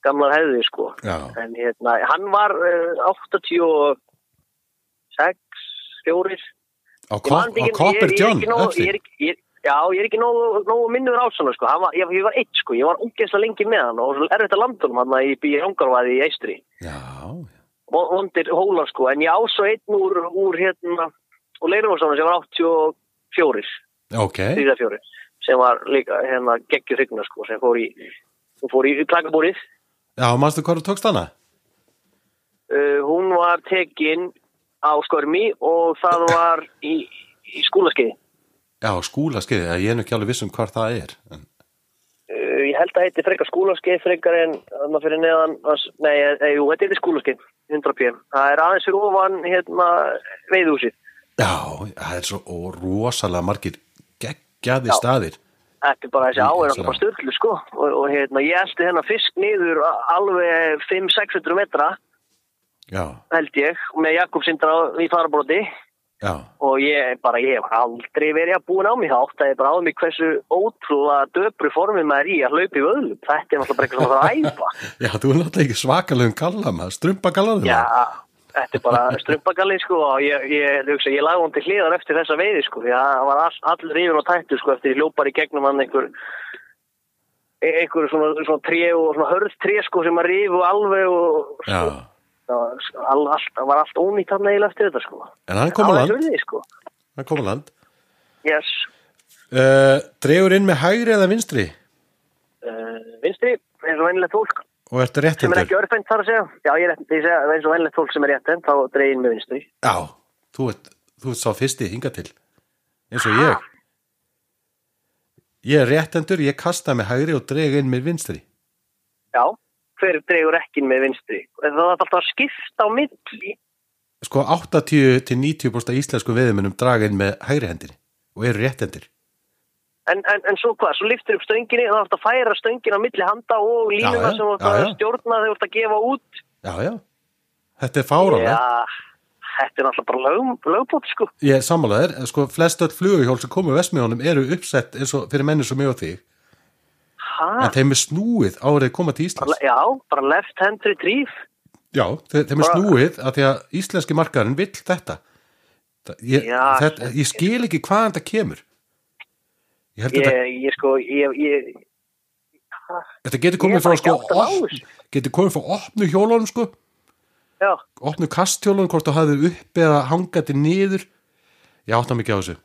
gamlar hefði, sko. Já. En hérna, hann var uh, 86, fjórir. Á, Ég Copper ég- ég er John, ég er ég- Já, ég er ekki nógu, minnur á svona, sko. Var, ég, ég var eitt, sko. Ég var ungeðslega lengi með hann og að landa honum hann í býja Hjóngarvaði í Eistri. Já. Vondir hólar, sko. En ég á svo einn úr, úr hérna, og Leirumvarssonu sem var 84 Ok, þrýða fjóri sem var líka hérna geggjur hrygna sko sem fór í hún fór í klakabúrið já, manstu hvað þú tókst hana? uh, hún var tekin á skörmi og það var í, í skúlaskeiði Já, skúlaskeiði, ég er nú ekki alveg viss um hvað það er. En, uh, ég held að heiti frekar skúlaskeið frekar en þarna fyrir neðan nei, e, jú, þetta heiti skúlaskeið 100 p það er aðeins fyrir ofan hérna veiðhúsið já, það er svo rosalega margir geggjaði staðir. Þetta er bara þessi á er Mikið alltaf bara styrlu sko og, og hérna ég eldi hennar fisk niður alveg 5-600 metra held ég með Jakob Sindra í farabróti og ég bara, ég hef aldrei verið að búin á mig átt að ég bara á mig hversu ótrúlega döpru formið maður í að hlaupa í vöðlum. Þetta er náttúrulega bara eitthvað að æfa. Já, þú er náttúrulega ekki svakalegum galla maður, strumpa gallaðum já, þetta er bara strumpagalli sko og ég, ég, ég, ég lagði hún til hliðar eftir þessa veiði sko. Því að það var all, allir yfir og tættu sko eftir ég hljópar í gegnum hann einhver e- einhver svona, svona tré og svona hörð tré sko sem að rifu alveg og Já, það var, all, all, það var allt ónýtt hann eiginlega eftir þetta sko en hann kom á land, virði, sko. hann kom á land. yes. Uh, dregur inn með hægri eða vinstri? uh, vinstri, eins og venilegt fólk Og ertu sem er ekki örfend þar að segja. Já, ég, er, rétt- ég segja eins og venilegt fólk sem er réttend, þá dregin með vinstri. Já, þú ert, þú ert sá fyrsti hinga til. Eins og ég. Ég er réttendur, ég kasta með hægri og dreg inn með vinstri. Já, hver dregur ekki með vinstri? Það er alltaf að skipta á milli. Sko 80 til 90% íslensku veðumunum draga inn með hægri hendinni og eru réttendur. En, en, en svo hvað, svo liftur upp stönginni og það er að færa stöngin á milli handa og línuna Já, já, sem já, að já. stjórna þegar ert að gefa út. Já, já. Þetta er fáralega. Já, þetta er náttúrulega bara lög, lögbótt, sko. Ég sammálaðir, sko flest öll fluguhjól sem komu vesmiðunum eru uppsett eins og fyrir menni sem ég og þig. Ha, En þeim er snúið árið koma til Íslands. já, bara left hand retrieve. Já, þe- þeim er Bara- snúið að því að íslenski markaðurinn vill þetta. Ég, Já, þetta, ég skil ekki hvaðan þetta kemur. Ég held Ég, þetta, ég sko, ég, ég, þetta getur komið frá bara sko, að opn, getur komið frá opnu hjólunum sko, já, opnu kasthjólunum hvort þú hafðir upp eða hangandi niður. Ég átta mikið á þessu.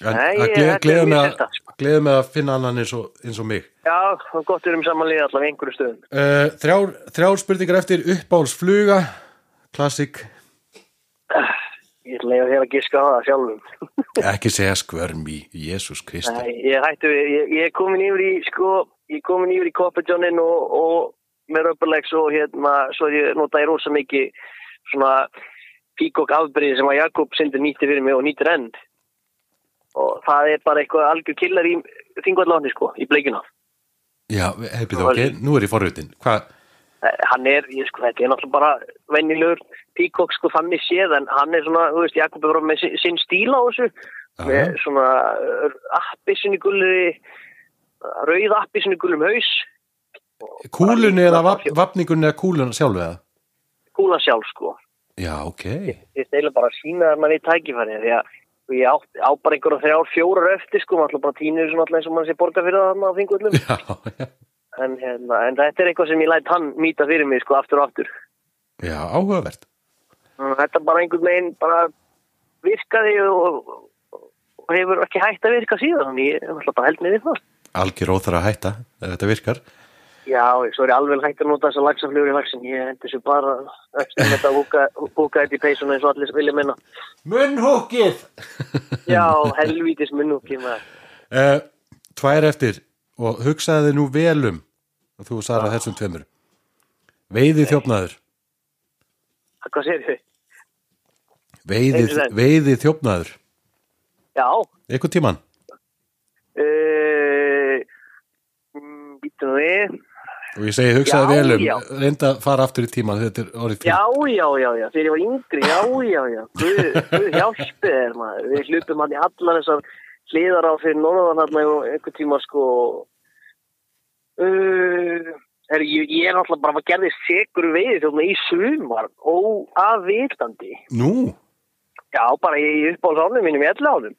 En Nei, það ég- gle- þetta gleður mjög mig að- gleður mig að finna annan eins og, eins og mig. já, gott við erum samanlega allavega einhverju stöðum. Uh, þrjár, þrjár spurningar eftir uppáhalsfluga, klassik, Ég ætla að þér að giska á það sjálfum. ekki segja skvörm í Jésús Kristi. Ég hættu við, ég, ég komin yfir í, sko, ég komin yfir í Copperjohnin og, og með Röpperlegs og hérna, svo ég nota ég rosa mikið svona píkokk afbyrði sem að Jakob sindur nýtti fyrir mig og nýttir end. Og það er bara eitthvað algjör killar í þingvallafni, sko, í bleikina. Já, hefði þú ok, nú er ég forrutin. Hvað? Eh, Hann er, ég sko, þetta er náttúrulega bara vennilegur píkokk, sko, þannig séð, en hann er svona, þú veist, Jakob er með sin- sinn stíl á þessu, Já, með svona appi sinni gulli, rauð appi sinni gullum haus. Kúlunni eða vap, vapningunni eða kúlunni sjálfu eða? Kúlan sjálf, sko. Já, ok. Ég steila bara að sína þar manni í tækifæri, því að ég á, á bara einhverja þrjár, fjórar eftir, sko, maður ætla bara tínur svona alltaf eins og mann sé borga fyrir það þarna á þingullum. Já, já. En, hérna, en þetta er eitthvað sem ég læt hann mýta fyrir mig, sko, aftur og aftur. Já, áhugavert. Þetta bara einhvern veginn bara virkaði og, og hefur ekki hægt að virka síðan, ég ætla bara að held mig við það. Algjör óþara að hætta, þetta virkar. Já, svo er ég alveg hægt að nota þessa lagsaflugur í vaksin, ég hendi þessu bara að húka, þetta í peysuna eins og allir vilja minna. Munnhúkið! Já, helvítis munnúki maður. Uh, tvær eftir og hugsaði þið nú vel um og þú svarað þessum tveimur. Veiði þjófnaður. Hvað segir þau? Veiði, veiði þjófnaður. Já, Eitthvað tíman? uh, býtum við. Og ég segi hugsaði Já, vel um, já. reynda að fara aftur í tíman, þetta er orðið fyrir. Já, já, já, já, þegar ég var yngri, já, já, já, Guð, Guð hjálpi þér maður, við hlupum hann í allar þessar hliðar á fyrir norðan hann og einhver tíma sko, uh, er, ég, ég er náttúrulega bara að gerði segur veiði þjóðna í sumar, óafvitandi, Nú? já, bara ég upp á sánum mínum í elli ánum,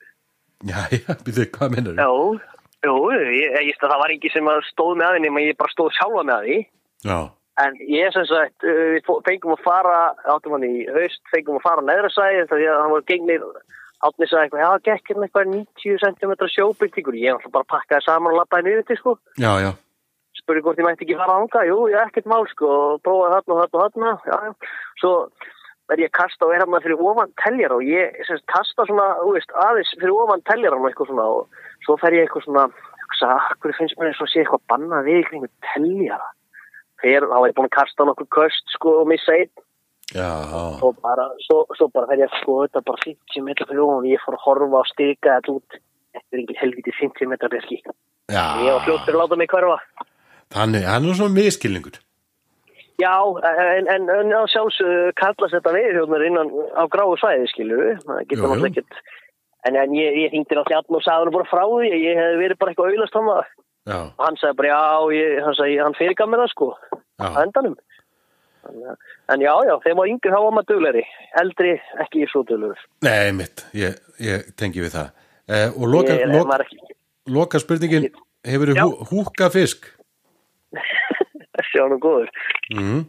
Já, já, byrju, hvað minnur já, jú, ég, ég, það var ekki sem að stóð með aðeins, nema ég bara stóð sjálfa með því. Já, En ég sem sagt, uh, við fengum að fara, áttum hann í haust, fengum að fara neðra sæði því að hann var gengnir, átni sagði eitthvað, já, gekk hérna eitthvað 90 cm sjóbyrtingur, ég ætla bara að pakka það saman og lappaði niður til, sko. já, já. Spurði hvort ég mætti ekki fara ánga, jú, ég ekkert mál, sko, og prófaði þarna og þarna og þarna, já. Svo verð ég að kasta og er hann fyrir ofan teljar og ég kasta svona, veist, aðeins fyrir ofan teljar og eitthvað svona og svo fer ég eitthvað svona, hugsa, akkur finnst mér eins og sé eitthvað bannað við ykkur einhver teljara fer, þá var ég búin að kasta nokkuð köst sko og missa einn. Og bara, svo, svo bara fer ég að sko þetta bara 50 metrar fyrir og ég fór að horfa og stika þetta út. Þetta er engin helviti 50 metrar beski ég var fljóttur að láta mig hverfa. Þannig, hann er svona miskilningur. já, en, en, en á sjálfsög kallast þetta veiðhjóðnar innan á gráu svæði skilur við, það getur náttúrulega ekkert en, en ég, ég hringdi náttúrulega og sagði hann bara frá því ég hef verið bara eitthvað auðlast hann og hann sagði bara já, ég, hann, sagði, hann fyrirgaf mér það sko. Að- en já, já, þegar maður yngri þá var maður dugleri eldri ekki svo duglegur. Nei, mitt, ég, ég tengi við það. Eh, og loka, Ég- loka, loka spurningin, hefur þú húka fisk? sjá nú góður. Mm.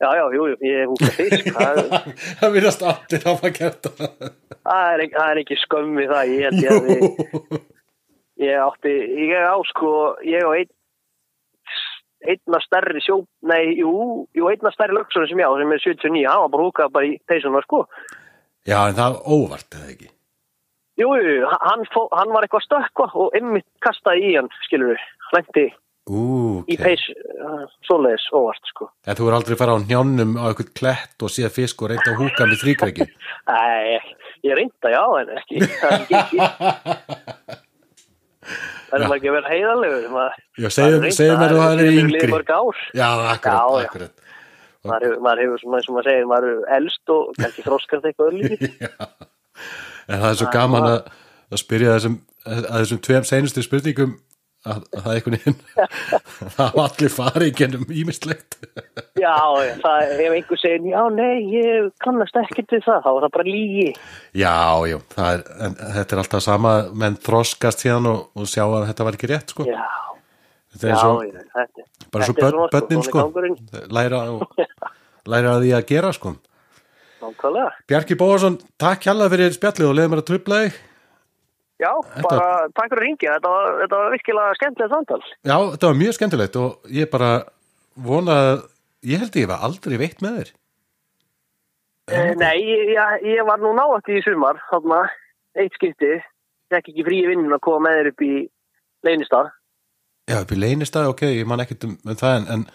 Já, já, jú, ég húka fisk það, virðast allir hafa gert það. það, er, ekki- það er ekki skömm við það ég held ég að við ég átti, ég á sko ég á einn einna stærri sjó, nei, jú, jú einna stærri lögsunum sem ég á, sem er 79, hann var bara húkað bara í peysuna, sko. Já, en það er óvart, eða ekki? Jú, hann, fó, hann var eitthvað stökkva og einmitt kastaði í hann, skilur við, hlændi Ú, í ok. peys, uh, svoleiðis, óvart, sko. En þú er aldrei fara á njánum á eitthvað klett og séð fisk og reynda að húka með þrýkveiki? Nei, ég reynda, já, en ekki, það er ekki. Það er maður ekki að vera heiðarlegur. maður- Já, maður segðu mér að það er yngri. Já, akkurat, Já, já. akkurat. Maður hefur, maður hefur svona, og maður segir, maður hefur elst og kannski þróskast eitthvað öllítið. En það er svo gaman að, að spyrja þessum, að þessum tveim seinustu spurningum að, að það er einhvern veginn það hafa allir farið gennum ímislegt. Já, það, ef einhver segir, já, nei, ég kannast ekkert við það, þá er það bara lígi. Já, já, er, en þetta er alltaf sama, menn þroskast síðan og, og sjá að þetta var ekki rétt, sko. Já, Þetta er svo, já, þetta, bara svo þetta er börn, svona, börnin, sko, læra, og, læra að því að gera, sko. Nákvæmlega. Bjarki Bóðarsson, takk hjalla fyrir spjallið og leiði mér að trubla þig. Já, Þetta- bara takk fyrir að ringja, þetta var, þetta var virkilega skemmtilegt samtal. Já, þetta var mjög skemmtilegt og ég bara vona að, ég held ég var aldrei veitt með þér. Eh, nei, ég, ég, var nú nátt í sumar, þarna, eitt skipti, fekk ekki frí vinnun að koma með þér upp í leynistað. Já, upp í leynistað, ok, ég man ekkert um, um það en, en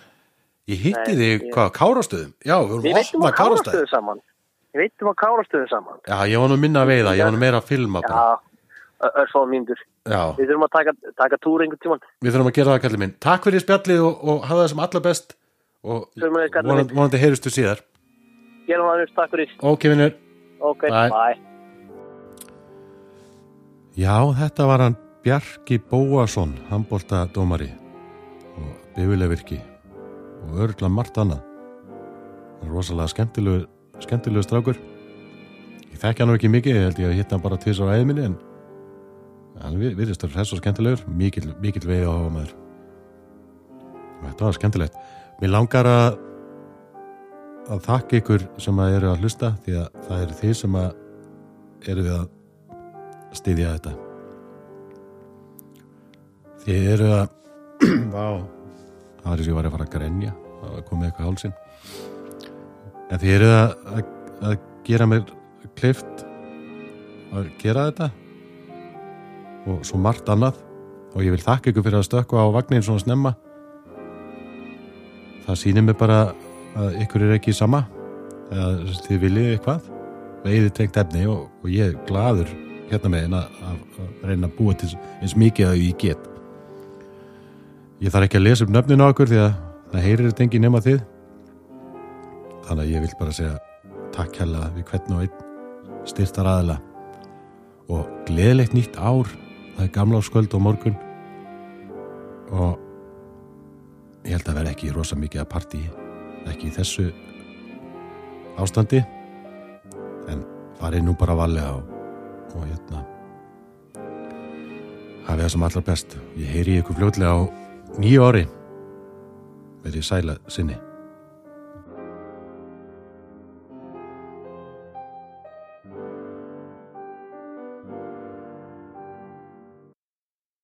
ég hitti þig, hvað, kárastöðum? Já, við vorum veitum opnað að kárastöðum. kárastöðu saman. Við veitum að kárastöðu saman. Já, ég var nú minna að veiða, ég var nú meira að filma bara. Já, örfáðum mínútur. Við þurfum að taka, taka túr einhvern tíman. við þurfum að gera það, kallið minn. Takk fyrir spjallið og, og hafa það sem allra best og vonandi, vonandi heyrustu síðar. Gerum það nýtt, takk fyrir. Ok, vinnur. Ok, Bye. bye. Já, þetta var hann Bjarki Bóasson, handbóltadómari og bifilegvirki og örgla margt annað. Hann er Rosalega skemmtilegu, skemmtilegu strákur. Ég þekki hann ekki mikið, ég held ég að hitta hann bara tvis á æðminni en við- virðist að þess og skemmtilegur, mikill, mikill vegi á maður. Þetta var skemmtilegt. Mér langar að að þakka ykkur sem að eru að hlusta því að það eru þið sem að eru við að styðja þetta. Þið eru að það var eins og ég var að fara að grenja. Var komið eitthvað í hálsinn. En þið eru að, að, að gera mér klift að gera þetta og svo margt annað. Og ég vil þakka ykkur fyrir að stökkva á vagnin svona snemma. Það sýnir mér bara að ykkur er ekki sama. Eða þið viljið eitthvað? Veiði tengt efni og, og ég er gladur hérna með einn að, reyna að búa til eins mikið að ég get. Ég þarf ekki að lesa upp nöfnin á okkur því að það heyrir þetta engin nema þið. Þannig að ég vil bara segja takk hella við hvern og einn styrtar aðila og gleðilegt nýtt ár það er gamla á sköld og morgun. Og ég held að vera ekki rosa mikið að partí. Ekki í þessu ástandi. En farið nú bara valega og, og hérna hafið það sem allra best. Ég heyri ykkur fljótlega á nýju ári. Verið sæla sinni